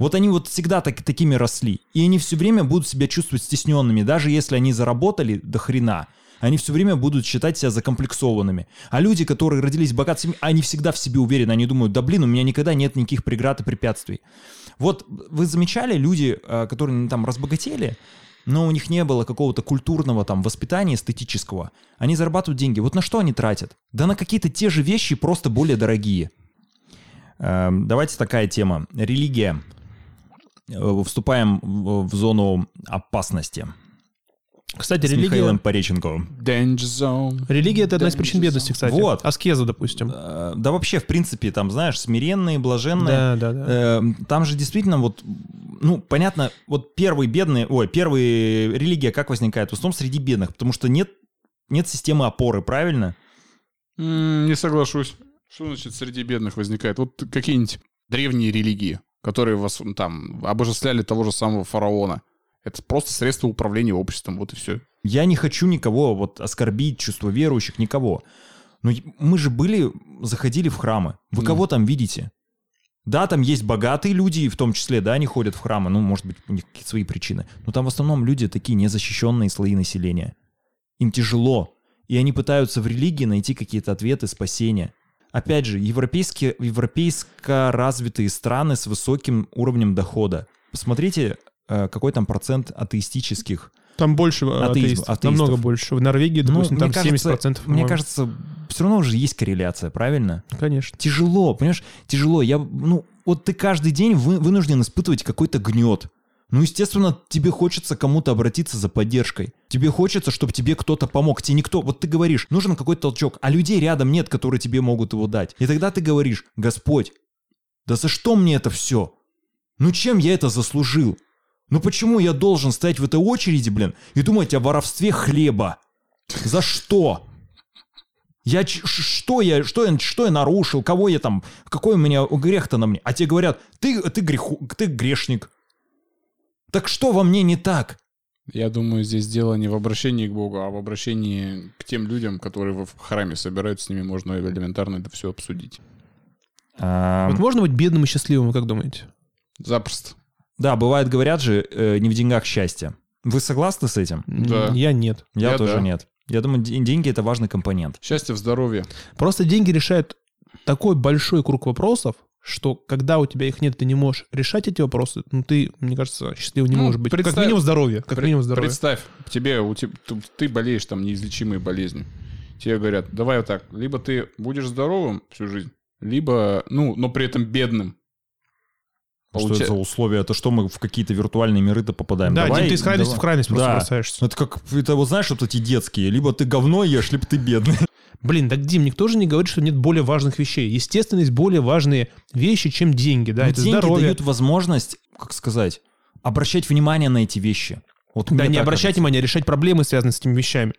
Speaker 2: Вот они вот всегда так, такими росли. И они все время будут себя чувствовать стесненными, даже если они заработали до хрена. Они все время будут считать себя закомплексованными. А люди, которые родились семье, они всегда в себе уверены. Они думают, да блин, у меня никогда нет никаких преград и препятствий. Вот вы замечали люди, э, которые ну, там разбогатели, но у них не было какого-то культурного там воспитания эстетического. Они зарабатывают деньги. Вот на что они тратят? Да на какие-то те же вещи, просто более дорогие. Эм, Давайте такая тема. Религия. Э, Вступаем в зону опасности.
Speaker 3: Кстати,
Speaker 2: С
Speaker 3: религия...
Speaker 2: Михаилом Пореченко.
Speaker 1: Danger Zone.
Speaker 3: Религия — это одна из причин бедности, кстати.
Speaker 2: Вот.
Speaker 3: Аскеза, допустим.
Speaker 2: Э, Да вообще, в принципе, там, знаешь, смиренные, блаженные.
Speaker 3: Да, да, да.
Speaker 2: Э, Там же действительно вот, ну, понятно, вот первые бедные, ой, первые религия как возникает? В основном среди бедных, потому что нет, нет системы опоры, правильно?
Speaker 1: Не соглашусь. Что значит среди бедных возникает? Вот какие-нибудь древние религии, которые вас там обожествляли того же самого фараона. Это просто средство управления обществом, вот и все.
Speaker 2: Я не хочу никого вот оскорбить, чувство верующих, никого. Но и- мы же были, заходили в храмы. Вы
Speaker 1: Ну.
Speaker 2: кого там видите? Да, там есть богатые люди, в том числе, да, они ходят в храмы, ну, может быть, у них какие-то свои причины. Но там в основном люди такие незащищенные слои населения. Им тяжело, и они пытаются в религии найти какие-то ответы, спасения. Опять же, европейские, европейско развитые страны с высоким уровнем дохода. Посмотрите, э, какой там процент атеистических
Speaker 3: Там больше
Speaker 2: Атеизм,
Speaker 3: атеистов.
Speaker 2: атеистов.
Speaker 3: Намного больше. В Норвегии,
Speaker 2: ну,
Speaker 3: допустим, там
Speaker 2: мне кажется,
Speaker 3: 70%.
Speaker 2: Мне
Speaker 3: по-моему.
Speaker 2: кажется, все равно уже есть корреляция, правильно?
Speaker 3: Конечно.
Speaker 2: Тяжело, понимаешь? Тяжело. Я, ну, вот ты каждый день вы, вынужден испытывать какой-то гнет. Ну, естественно, тебе хочется кому-то обратиться за поддержкой. Тебе хочется, чтобы тебе кто-то помог. Тебе никто... Вот ты говоришь, нужен какой-то толчок, а людей рядом нет, которые тебе могут его дать. И тогда ты говоришь, Господь, да за что мне это все? Ну, чем я это заслужил? Ну, почему я должен стоять в этой очереди, блин, и думать о воровстве хлеба? За что? Я что я, что я, что я нарушил, кого я там, какой у меня грех-то на мне? А тебе говорят, ты, ты, греху, ты грешник. Так что во мне не так?
Speaker 1: Я думаю, здесь дело не в обращении к Богу, а в обращении к тем людям, которые в храме собираются, с ними можно элементарно это все обсудить.
Speaker 3: Вот можно быть бедным и счастливым, вы как думаете?
Speaker 1: Запросто.
Speaker 2: Да, бывает, говорят же, э, не в деньгах счастье. Вы согласны с этим?
Speaker 1: Да.
Speaker 3: Я нет.
Speaker 2: Я,
Speaker 1: Я
Speaker 2: тоже
Speaker 1: да.
Speaker 2: нет. Я думаю, де- деньги это важный компонент.
Speaker 1: Счастье в здоровье.
Speaker 3: Просто деньги решают такой большой круг вопросов, что когда у тебя их нет, ты не можешь решать эти вопросы, ну ты, мне кажется, счастливым не
Speaker 1: Ну,
Speaker 3: можешь быть. Как
Speaker 1: представь-
Speaker 3: минимум здоровье. Как
Speaker 1: Пре-
Speaker 3: минимум здоровье.
Speaker 1: Представь, тебе, у теб- ты, ты болеешь там неизлечимой болезнью. Тебе говорят, давай вот так, либо ты будешь здоровым всю жизнь, либо, ну, но при этом бедным.
Speaker 2: Что
Speaker 1: Получа-
Speaker 2: это за условия? Это что мы в какие-то виртуальные миры-то попадаем?
Speaker 3: Да,
Speaker 2: Давай,
Speaker 3: Дим, ты из крайности
Speaker 2: давай.
Speaker 3: в крайность просто
Speaker 2: Да.
Speaker 3: бросаешься.
Speaker 2: Это как, это вот знаешь, вот эти детские. Либо ты говно ешь, либо ты бедный.
Speaker 3: Блин, так, Дим, никто же не говорит, что нет более важных вещей. Естественно, есть более важные вещи, чем деньги, да,
Speaker 2: Но
Speaker 3: это
Speaker 2: деньги
Speaker 3: здоровье.
Speaker 2: дают возможность, как сказать, обращать внимание на эти вещи. Вот
Speaker 3: Да, не обращать
Speaker 2: кажется.
Speaker 3: внимания, решать проблемы, связанные с этими вещами.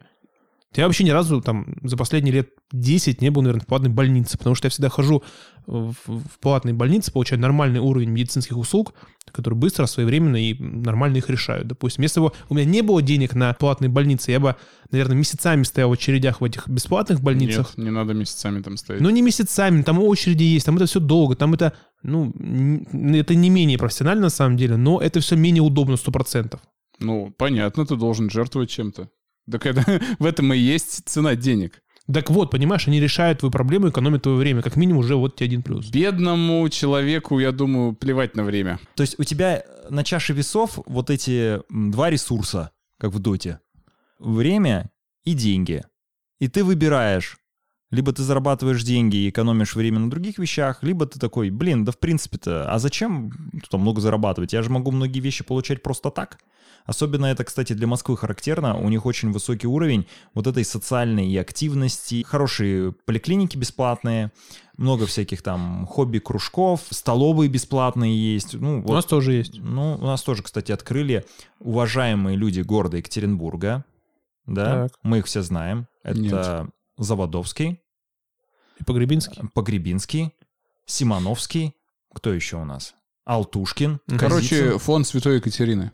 Speaker 3: Я вообще ни разу там за последние лет 10 не был, наверное, в платной больнице, потому что я всегда хожу в, в платные больницы, получаю нормальный уровень медицинских услуг, которые быстро, своевременно и нормально их решают. Допустим, если бы у меня не было денег на платные больницы, я бы, наверное, месяцами стоял в очередях в этих бесплатных больницах.
Speaker 1: Нет, не надо месяцами там стоять.
Speaker 3: Ну, не месяцами, там очереди есть, там это все долго, там это, ну, это не менее профессионально на самом деле, но это все менее удобно 100%.
Speaker 1: Ну, понятно, ты должен жертвовать чем-то. Так это, в этом и есть цена денег.
Speaker 3: Так вот, понимаешь, они решают твою проблему, экономят твое время. Как минимум уже вот тебе один плюс.
Speaker 1: Бедному человеку, я думаю, плевать на время.
Speaker 2: То есть у тебя на чаше весов вот эти два ресурса, как в доте. Время и деньги. И ты выбираешь. Либо ты зарабатываешь деньги и экономишь время на других вещах, либо ты такой, блин, да в принципе-то, а зачем там много зарабатывать? Я же могу многие вещи получать просто так. Особенно это, кстати, для Москвы характерно. У них очень высокий уровень вот этой социальной активности. Хорошие поликлиники бесплатные, много всяких там хобби-кружков, столовые бесплатные есть. Ну,
Speaker 3: У
Speaker 2: вот
Speaker 3: нас тоже есть.
Speaker 2: ну, у нас тоже, кстати, открыли уважаемые люди города Екатеринбурга. Да,
Speaker 3: Так.
Speaker 2: мы их все знаем. Это
Speaker 1: Нет.
Speaker 2: Заводовский,
Speaker 3: И Погребинский.
Speaker 2: Погребинский, Симоновский. Кто еще у нас? Алтушкин.
Speaker 1: Короче,
Speaker 2: Казицын.
Speaker 1: фонд Святой Екатерины.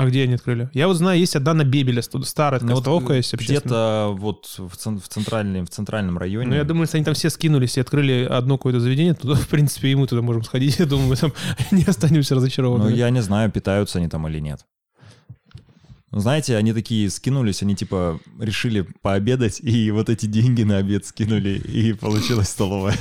Speaker 3: А где они открыли? Я вот знаю, есть одна на Бебеля, тут старая
Speaker 2: Ну, вот
Speaker 3: столовка есть
Speaker 2: где-то вот в, цен- в, центральном, в центральном районе.
Speaker 3: Ну, я думаю, если они там все скинулись и открыли одно какое-то заведение, то, в принципе, и мы туда можем сходить. Я думаю, мы там не останемся
Speaker 2: Ну,
Speaker 3: разочарованными.
Speaker 2: я не знаю, питаются они там или нет. Знаете, они такие скинулись, они типа решили пообедать, и вот эти деньги на обед скинули, и получилась столовая.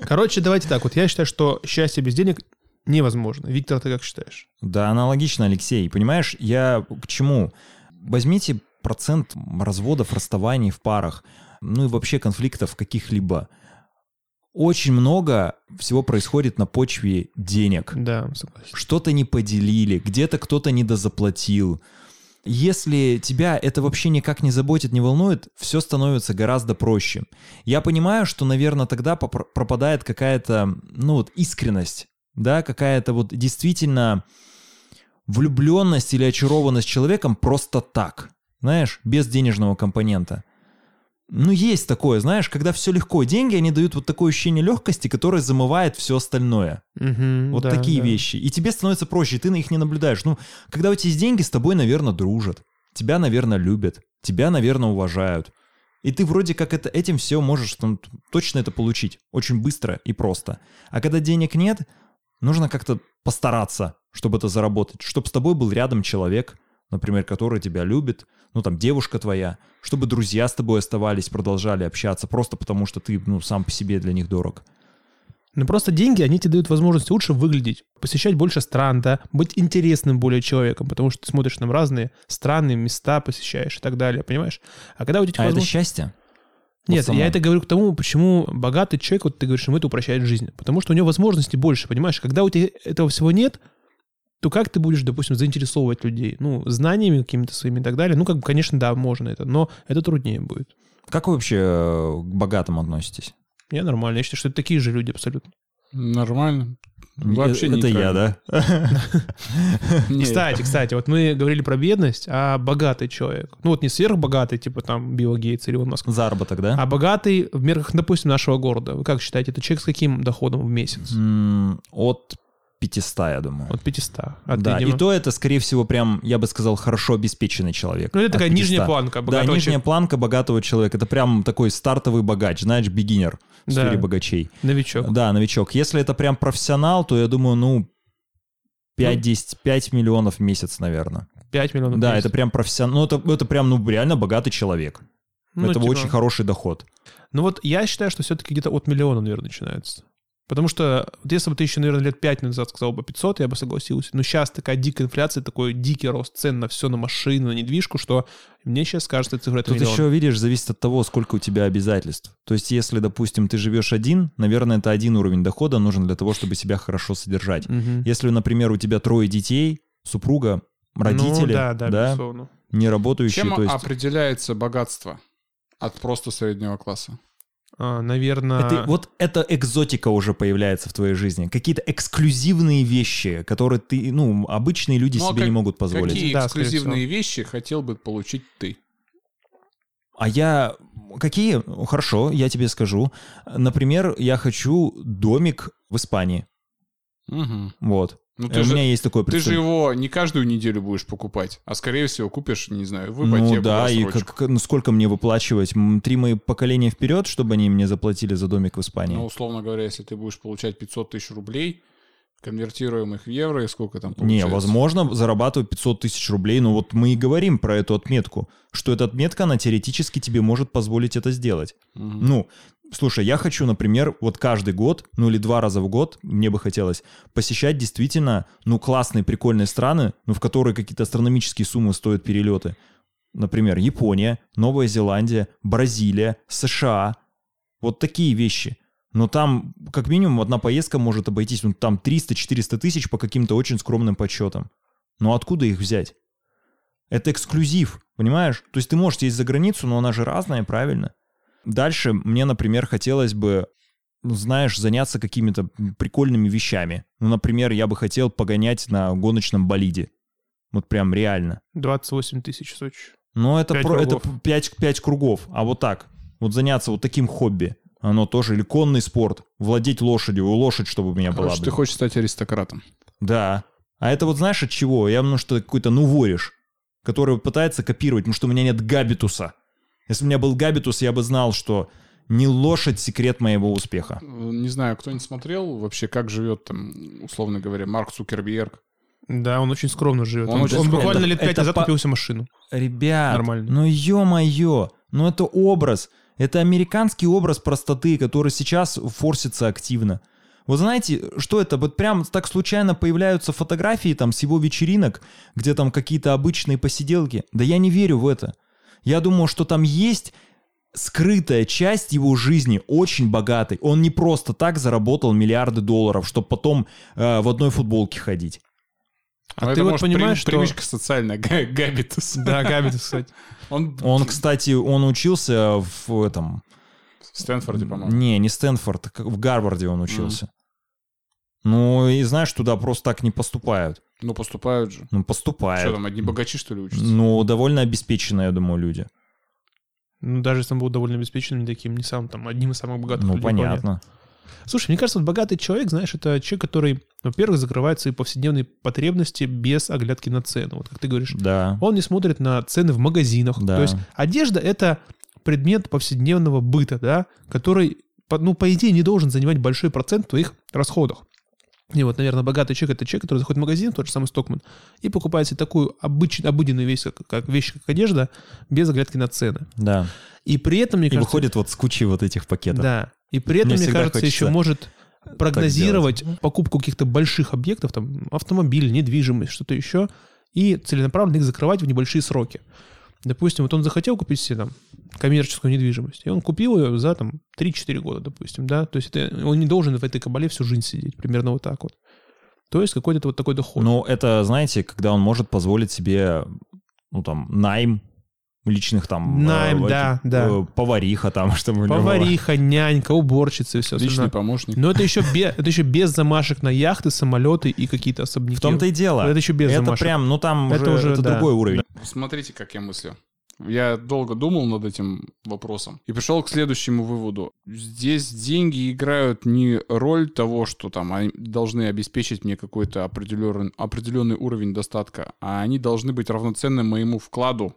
Speaker 3: Короче, давайте так. Вот я считаю, что счастье без денег невозможно. Виктор, ты как считаешь?
Speaker 2: Да, аналогично, Алексей. Понимаешь, я к чему? Возьмите процент разводов, расставаний в парах, ну и вообще конфликтов каких-либо. Очень много всего происходит на почве денег.
Speaker 3: Да, согласен.
Speaker 2: Что-то не поделили, где-то кто-то недозаплатил. Если тебя это вообще никак не заботит, не волнует, все становится гораздо проще. Я понимаю, что, наверное, тогда пропадает какая-то, ну вот, искренность, да, какая-то вот действительно влюбленность или очарованность человеком просто так, знаешь, без денежного компонента. Ну, есть такое, знаешь, когда все легко, деньги, они дают вот такое ощущение легкости, которое замывает все остальное.
Speaker 3: Мгм,
Speaker 2: Вот
Speaker 3: да,
Speaker 2: такие
Speaker 3: да.
Speaker 2: вещи. И тебе становится проще, и ты на их не наблюдаешь. Ну, когда у тебя есть деньги, с тобой, наверное, дружат. Тебя, наверное, любят. Тебя, наверное, уважают. И ты вроде как это, этим все можешь там, точно это получить. Очень быстро и просто. А когда денег нет, нужно как-то постараться, чтобы это заработать. Чтобы с тобой был рядом человек, например, который тебя любит, ну там девушка твоя, чтобы друзья с тобой оставались, продолжали общаться, просто потому что ты, ну, сам по себе для них дорог.
Speaker 3: Ну просто деньги, они тебе дают возможность лучше выглядеть, посещать больше стран, да, быть интересным более человеком, потому что ты смотришь там разные страны, места посещаешь и так далее, понимаешь? А когда у тебя
Speaker 2: А это
Speaker 3: возможность-
Speaker 2: счастье?
Speaker 3: Нет, я это говорю к тому, почему богатый человек, вот ты говоришь, ему это упрощает жизнь. Потому что у него возможностей больше, понимаешь? Когда у тебя этого всего нет, то как ты будешь, допустим, заинтересовывать людей? Ну, знаниями какими-то своими и так далее. Ну, как бы, конечно, да, можно это, но это труднее будет.
Speaker 2: Как вы вообще э, к богатым относитесь?
Speaker 3: Я нормально. Я считаю, что это такие же люди абсолютно.
Speaker 1: Нормально. Вообще
Speaker 2: Это я, да?
Speaker 3: Кстати, кстати, вот мы говорили про бедность, а богатый человек. Ну, вот не сверхбогатый, типа там Билл Гейтс или Илон Маск,
Speaker 2: Заработок, да?
Speaker 3: а богатый в мерках, допустим, нашего города. Вы как считаете, это человек с каким доходом в месяц?
Speaker 2: От 500, я думаю.
Speaker 3: От 500. От
Speaker 2: да,
Speaker 3: минимума.
Speaker 2: и то это, скорее всего, прям, я бы сказал, хорошо обеспеченный человек.
Speaker 3: Ну, это такая
Speaker 2: 500.
Speaker 3: нижняя планка.
Speaker 2: Да,
Speaker 3: богатого
Speaker 2: нижняя
Speaker 3: человека.
Speaker 2: планка богатого человека. Это прям такой стартовый богач, знаешь, бигинер в
Speaker 3: Да.
Speaker 2: сфере богачей.
Speaker 3: Новичок.
Speaker 2: Да, новичок. Если это прям профессионал, то я думаю, ну, 5-10, 5 миллионов в месяц, наверное.
Speaker 3: 5 миллионов.
Speaker 2: Да, это прям профессионал. Ну, это, это прям, ну, реально богатый человек.
Speaker 3: Ну,
Speaker 2: это
Speaker 3: типа-
Speaker 2: очень хороший доход.
Speaker 3: Ну вот я считаю, что все-таки где-то от миллиона, наверное, начинается. Потому что вот если бы ты еще, наверное, лет 5 назад сказал бы 500, я бы согласился. Но сейчас такая дикая инфляция, такой дикий рост цен на все, на машины, на недвижку, что мне сейчас кажется, цифра это
Speaker 2: Тут
Speaker 3: миллион.
Speaker 2: еще, видишь, зависит от того, сколько у тебя обязательств. То есть, если, допустим, ты живешь один, наверное, это один уровень дохода нужен для того, чтобы себя хорошо содержать.
Speaker 3: Мгм.
Speaker 2: Если, например, у тебя трое детей, супруга, родители,
Speaker 3: Ну, да, да, безусловно.
Speaker 2: не работающие,
Speaker 1: Чем
Speaker 2: то есть...
Speaker 1: определяется богатство от просто среднего класса?
Speaker 3: А, наверное...
Speaker 2: Это, вот эта экзотика уже появляется в твоей жизни. Какие-то эксклюзивные вещи, которые ты, ну, обычные люди
Speaker 1: Ну, а
Speaker 2: себе
Speaker 1: как-
Speaker 2: не могут позволить.
Speaker 1: Какие
Speaker 3: Да,
Speaker 1: эксклюзивные вещи хотел бы получить ты?
Speaker 2: А я... Какие? Хорошо, я тебе скажу. Например, я хочу домик в Испании.
Speaker 1: Мгм.
Speaker 2: Вот.
Speaker 1: Ну,
Speaker 2: Э,
Speaker 1: ты
Speaker 2: у
Speaker 1: же,
Speaker 2: меня есть такое
Speaker 1: ты же его не каждую неделю будешь покупать, а скорее всего купишь, не знаю, в
Speaker 2: Ну
Speaker 1: ипотеку,
Speaker 2: да, и как, ну, сколько мне выплачивать? Три мои поколения вперед, чтобы они мне заплатили за домик в Испании?
Speaker 1: Ну, условно говоря, если ты будешь получать 500 тысяч рублей, конвертируем их в евро, и сколько там
Speaker 2: Не,
Speaker 1: получается?
Speaker 2: возможно, зарабатывать 500 тысяч рублей, но вот мы и говорим про эту отметку, что эта отметка, она теоретически тебе может позволить это сделать.
Speaker 1: Мгм.
Speaker 2: Ну, слушай, я хочу, например, вот каждый год, ну или два раза в год, мне бы хотелось, посещать действительно, ну, классные, прикольные страны, ну, в которые какие-то астрономические суммы стоят перелеты. Например, Япония, Новая Зеландия, Бразилия, США. Вот такие вещи. Но там, как минимум, одна поездка может обойтись, ну, там 300-400 тысяч по каким-то очень скромным подсчетам. Но откуда их взять? Это эксклюзив, понимаешь? То есть ты можешь ездить за границу, но она же разная, правильно? Дальше мне, например, хотелось бы, ну, знаешь, заняться какими-то прикольными вещами. Ну, например, я бы хотел погонять на гоночном болиде. Вот прям реально.
Speaker 3: 28 тысяч в Сочи.
Speaker 2: Но это,
Speaker 3: Пять
Speaker 2: про, это
Speaker 3: кругов.
Speaker 2: 5, 5 кругов. А вот так. Вот заняться вот таким хобби. Оно тоже, или конный спорт. Владеть лошадью, лошадь, чтобы у меня была.
Speaker 1: Короче, ты
Speaker 2: блин.
Speaker 1: хочешь стать аристократом.
Speaker 2: Да. А это вот знаешь от чего? Я, ну, что какой-то, ну, воришь, который пытается копировать, потому что у меня нет габитуса. Если у меня был габитус, я бы знал, что не лошадь секрет моего успеха.
Speaker 1: Не знаю, кто-нибудь смотрел вообще, как живет там, условно говоря, Марк Цукерберг.
Speaker 3: Да, он очень скромно живет.
Speaker 1: Он
Speaker 3: Он,
Speaker 1: очень
Speaker 3: он
Speaker 1: скромно.
Speaker 3: буквально лет
Speaker 2: Это
Speaker 3: 5 назад
Speaker 2: по-
Speaker 3: купил себе машину.
Speaker 2: Ребят,
Speaker 3: Нормально.
Speaker 2: ну ё-моё, ну это образ. Это американский образ простоты, который сейчас форсится активно. Вот знаете, что это? Вот прям так случайно появляются фотографии там с его вечеринок, где там какие-то обычные посиделки. Да я не верю в это. Я думаю, что там есть скрытая часть его жизни, очень богатой. Он не просто так заработал миллиарды долларов, чтобы потом э, в одной футболке ходить.
Speaker 3: А
Speaker 1: Но
Speaker 3: ты
Speaker 1: это,
Speaker 3: вот
Speaker 1: может,
Speaker 3: понимаешь,
Speaker 1: при-
Speaker 3: что-
Speaker 1: Привычка социальная, га- габитус.
Speaker 3: Да, Габитус, кстати.
Speaker 1: Он,
Speaker 2: Он, кстати, он учился в этом...
Speaker 1: в Стэнфорде, по-моему.
Speaker 2: Не, не Стэнфорд, в Гарварде он учился. Ну, и знаешь, туда просто так не поступают.
Speaker 1: Ну, поступают же.
Speaker 2: Ну,
Speaker 1: Что
Speaker 2: поступают.
Speaker 1: там, одни богачи, что ли, учатся?
Speaker 2: Ну, довольно обеспеченные, я думаю, люди.
Speaker 3: Ну, даже если он был довольно обеспеченным, не таким, не самым там, одним из самых богатых
Speaker 2: Ну,
Speaker 3: людей планеты.
Speaker 2: понятно.
Speaker 3: Слушай, мне кажется, вот богатый человек, знаешь, это человек, который, во-первых, закрывает свои повседневные потребности без оглядки на цену. Вот как ты говоришь,
Speaker 2: Да.
Speaker 3: он не смотрит на цены в магазинах.
Speaker 2: Да.
Speaker 3: То есть одежда — это предмет повседневного быта, да, который, по- ну, по идее, не должен занимать большой процент в твоих расходах. И вот, наверное, богатый человек — это человек, который заходит в магазин, тот же самый Стокман, и покупает себе такую обычную, обыденную вещь, как, как вещь, как одежда, без оглядки на цены.
Speaker 2: Да.
Speaker 3: И при этом, мне
Speaker 2: И
Speaker 3: кажется...
Speaker 2: выходит вот с кучей вот этих пакетов.
Speaker 3: Да. И при этом,
Speaker 2: Мне
Speaker 3: мне, кажется, еще может прогнозировать покупку каких-то больших объектов, там, автомобиль, недвижимость, что-то еще, и целенаправленно их закрывать в небольшие сроки. Допустим, вот он захотел купить себе там коммерческую недвижимость, и он купил ее за там 3-4 года, допустим, да, то есть это, он не должен в этой кабале всю жизнь сидеть, примерно вот так вот. То есть какой-то вот такой доход.
Speaker 2: Ну, это, знаете, когда он может позволить себе, ну, там, найм личных там...
Speaker 3: Найм,
Speaker 2: э,
Speaker 3: да,
Speaker 2: этих,
Speaker 3: да.
Speaker 2: э, Повариха там, чтобы... у него было.
Speaker 3: Повариха, нянька, уборщица и все
Speaker 1: Личный
Speaker 3: остальное.
Speaker 1: помощник.
Speaker 3: Но это еще, бе- это еще без замашек на яхты, самолеты и какие-то особняки.
Speaker 2: В том-то и дело.
Speaker 3: Это еще без
Speaker 2: Это
Speaker 3: замашек.
Speaker 2: прям, ну там
Speaker 3: Это
Speaker 2: уже,
Speaker 3: уже,
Speaker 2: это
Speaker 3: да.
Speaker 2: другой уровень.
Speaker 1: Смотрите, как я мыслю. Я долго думал над этим вопросом и пришел к следующему выводу. Здесь деньги играют не роль того, что там они должны обеспечить мне какой-то определенный, определенный уровень достатка, а они должны быть равноценны моему вкладу,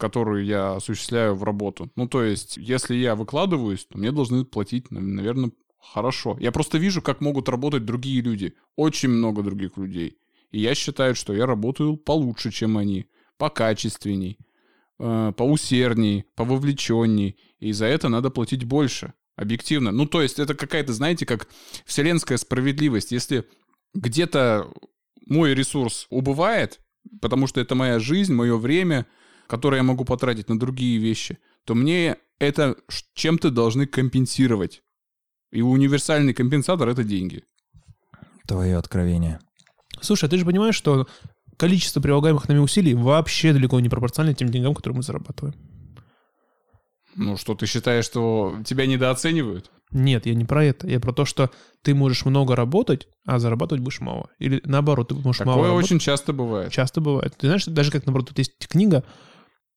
Speaker 1: которую я осуществляю в работу. Ну, то есть, если я выкладываюсь, то мне должны платить, наверное, хорошо. Я просто вижу, как могут работать другие люди. Очень много других людей. И я считаю, что я работаю получше, чем они, покачественней, э, поусердней, пововлеченней. И за это надо платить больше. Объективно. Ну, то есть, это какая-то, знаете, как вселенская справедливость. Если где-то мой ресурс убывает, потому что это моя жизнь, мое время, которое я могу потратить на другие вещи, то мне это чем-то должны компенсировать. И универсальный компенсатор — это деньги.
Speaker 2: Твое откровение.
Speaker 3: Слушай, а ты же понимаешь, что количество прилагаемых нами усилий вообще далеко не пропорционально тем деньгам, которые мы зарабатываем.
Speaker 1: Ну что, ты считаешь, что тебя недооценивают?
Speaker 3: Нет, я не про это. Я про то, что ты можешь много работать, а зарабатывать будешь мало. Или наоборот, ты можешь
Speaker 1: Такое
Speaker 3: мало
Speaker 1: очень
Speaker 3: работать.
Speaker 1: часто бывает.
Speaker 3: Часто бывает. Ты знаешь, даже как, наоборот, тут есть книга,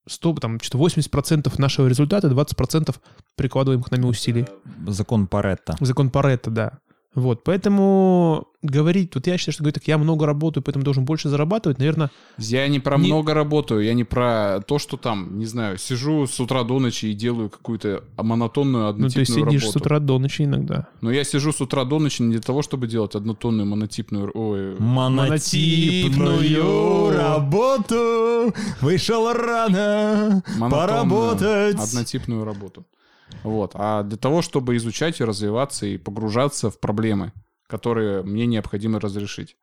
Speaker 3: 100, там, что-то 80% нашего результата, 20% прикладываемых нами усилий.
Speaker 2: Закон Паретта.
Speaker 3: Закон Паретта, да. Вот, поэтому говорить, вот я считаю, что говорить так, я много работаю, поэтому должен больше зарабатывать, наверное,
Speaker 1: Я не про
Speaker 3: Не-
Speaker 1: много работаю, я не про то, что там, не знаю, сижу с утра до ночи и делаю какую-то монотонную
Speaker 3: ну, ты
Speaker 1: однотипную
Speaker 3: сидишь
Speaker 1: работу.
Speaker 3: с утра до ночи иногда.
Speaker 1: Но я сижу с утра до ночи не для того, чтобы делать однотонную монотипную... Ой,
Speaker 2: Монотипную работу вышел рано
Speaker 1: монотонную,
Speaker 2: поработать.
Speaker 1: Однотипную работу. Вот. А для того, чтобы изучать и развиваться и погружаться в проблемы, которые мне необходимо разрешить.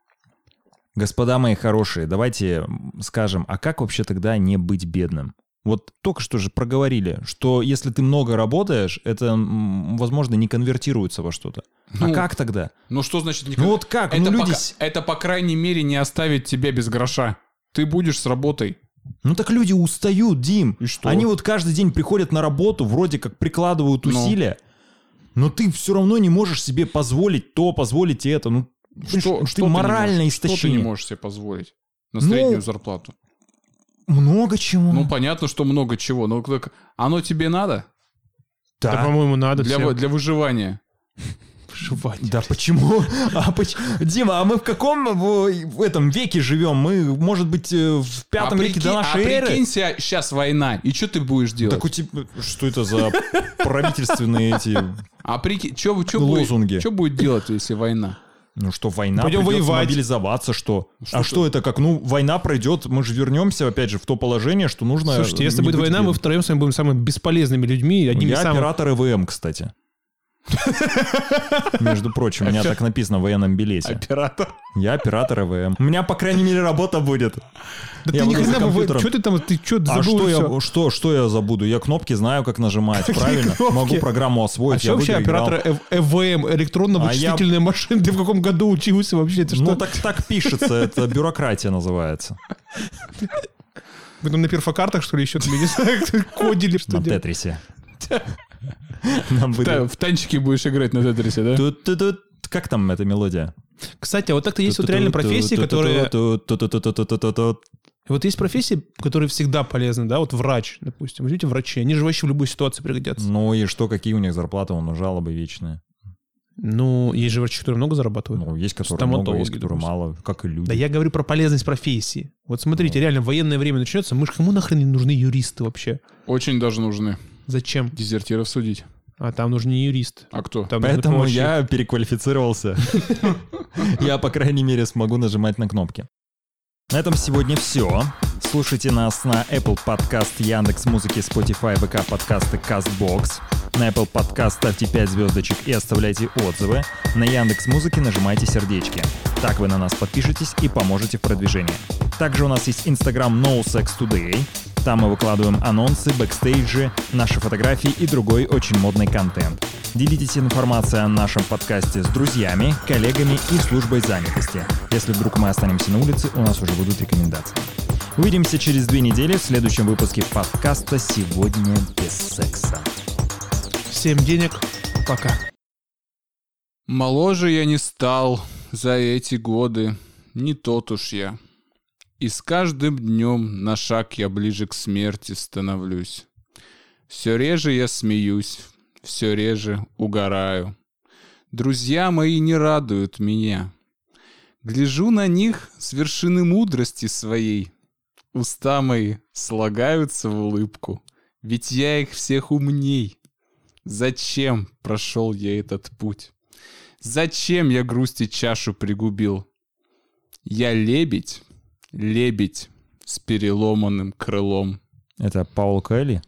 Speaker 2: Господа мои хорошие, давайте скажем, а как вообще тогда не быть бедным? Вот только что же проговорили, что если ты много работаешь, это, возможно, не конвертируется во что-то. а
Speaker 1: Ну,
Speaker 2: как тогда?
Speaker 1: Ну что значит не
Speaker 2: Ну вот как?
Speaker 1: это,
Speaker 2: ну,
Speaker 1: по,
Speaker 2: люди... с-
Speaker 1: это, по крайней мере, не оставит тебя без гроша. Ты будешь с работой.
Speaker 2: Ну так люди устают, Дим.
Speaker 1: И что?
Speaker 2: Они вот каждый день приходят на работу, вроде как прикладывают
Speaker 1: Ну.
Speaker 2: усилия, но ты все равно не можешь себе позволить то, позволить это. Ну,
Speaker 1: Что,
Speaker 2: ты
Speaker 1: что ты
Speaker 2: моральное
Speaker 1: можешь- Что ты
Speaker 2: истощение.
Speaker 1: не можешь себе позволить на
Speaker 2: Ну,
Speaker 1: среднюю зарплату?
Speaker 2: Много чего.
Speaker 1: Ну, понятно, что много чего. Но так оно тебе надо
Speaker 3: Да,
Speaker 2: да.
Speaker 3: по-моему, надо
Speaker 1: для,
Speaker 3: всем.
Speaker 1: для выживания.
Speaker 3: Выживать.
Speaker 2: Да почему? А поч- Дима, а мы в каком в, в этом веке живем? Мы, может быть, э, в пятом
Speaker 1: а
Speaker 2: веке до нашей
Speaker 1: а
Speaker 2: эры?
Speaker 1: прикинь себя, сейчас война, и что ты будешь делать?
Speaker 2: Так у тебя... Что это за правительственные эти...
Speaker 1: А прикинь, что
Speaker 2: Лозунги.
Speaker 1: будет, что будет делать, если война?
Speaker 2: Ну что, война,
Speaker 3: Пойдем
Speaker 2: придется
Speaker 3: воевать.
Speaker 2: мобилизоваться, что?
Speaker 1: Что
Speaker 2: а
Speaker 1: ты-
Speaker 2: что это как? Ну, война пройдет, мы же вернемся, опять же, в то положение, что нужно...
Speaker 3: Слушайте, если будет война, мы втроем с вами будем самыми бесполезными людьми, одними
Speaker 2: Я
Speaker 3: самых...
Speaker 2: оператор ЭВМ, кстати. Между прочим, у меня так написано в военном билете.
Speaker 1: Оператор.
Speaker 2: Я оператор ЭВМ. У меня, по крайней мере, работа будет.
Speaker 3: Да
Speaker 2: Я
Speaker 3: ты ни хрена, что ты там, ты что,
Speaker 2: А
Speaker 3: забыл
Speaker 2: что
Speaker 3: всё?
Speaker 2: я, что, что я забуду? Я кнопки знаю, как нажимать, правильно?
Speaker 3: кнопки?
Speaker 2: Могу программу
Speaker 3: А
Speaker 2: освоить.
Speaker 3: что
Speaker 2: я в
Speaker 3: вообще оператор Э- ЭВМ, электронно-вычислительная машина? Ты в каком году учился вообще? Это
Speaker 2: Ну,
Speaker 3: что?
Speaker 2: так, так пишется, это бюрократия называется.
Speaker 3: Вы там на перфокартах, что ли, еще не знаю, кодили, что
Speaker 2: На? Тетрисе. Нам
Speaker 1: В танчики будешь играть на Тетрисе, да?
Speaker 2: Как там эта мелодия?
Speaker 3: Кстати, а вот так-то есть вот реально профессии, которые... Вот есть профессии, которые всегда полезны, да, вот врач, допустим. Возьмите врачи, они же вообще в любой ситуации пригодятся.
Speaker 2: Ну и что, какие у них зарплаты? Он жалобы вечные.
Speaker 3: Ну, есть же врачи, которые много зарабатывают.
Speaker 2: Ну, есть которые много, есть которые
Speaker 3: допустим.
Speaker 2: мало, как и люди.
Speaker 3: Да я говорю про полезность профессии. Вот смотрите,
Speaker 2: Ну.
Speaker 3: реально, военное время начнется, мы же кому нахрен не нужны юристы вообще?
Speaker 1: Очень даже нужны.
Speaker 3: Зачем?
Speaker 1: Дезертиров судить.
Speaker 3: А там нужен не юрист.
Speaker 1: А кто?
Speaker 3: Там
Speaker 2: Поэтому я переквалифицировался. Я, по крайней мере, смогу нажимать на кнопки. На этом сегодня все. Слушайте нас на Apple Podcast, Яндекс Музыки, Spotify, ВК подкасты, Castbox. На Apple Podcast ставьте 5 звездочек и оставляйте отзывы. На Яндекс Музыке нажимайте сердечки. Так вы на нас подпишетесь и поможете в продвижении. Также у нас есть Instagram NoSexToday. Там мы выкладываем анонсы, бэкстейджи, наши фотографии и другой очень модный контент. Делитесь информацией о нашем подкасте с друзьями, коллегами и службой занятости. Если вдруг мы останемся на улице, у нас уже будут рекомендации. Увидимся через две недели в следующем выпуске подкаста «Сегодня без секса».
Speaker 3: Всем денег. Пока.
Speaker 1: Моложе я не стал за эти годы. Не тот уж я. И с каждым днем на шаг я ближе к смерти становлюсь. Все реже я смеюсь, все реже угораю. Друзья мои не радуют меня. Гляжу на них с вершины мудрости своей. Уста мои слагаются в улыбку, ведь я их всех умней. Зачем прошел я этот путь? Зачем я грусти чашу пригубил? Я лебедь, лебедь с переломанным крылом.
Speaker 2: Это Паул Кэлли?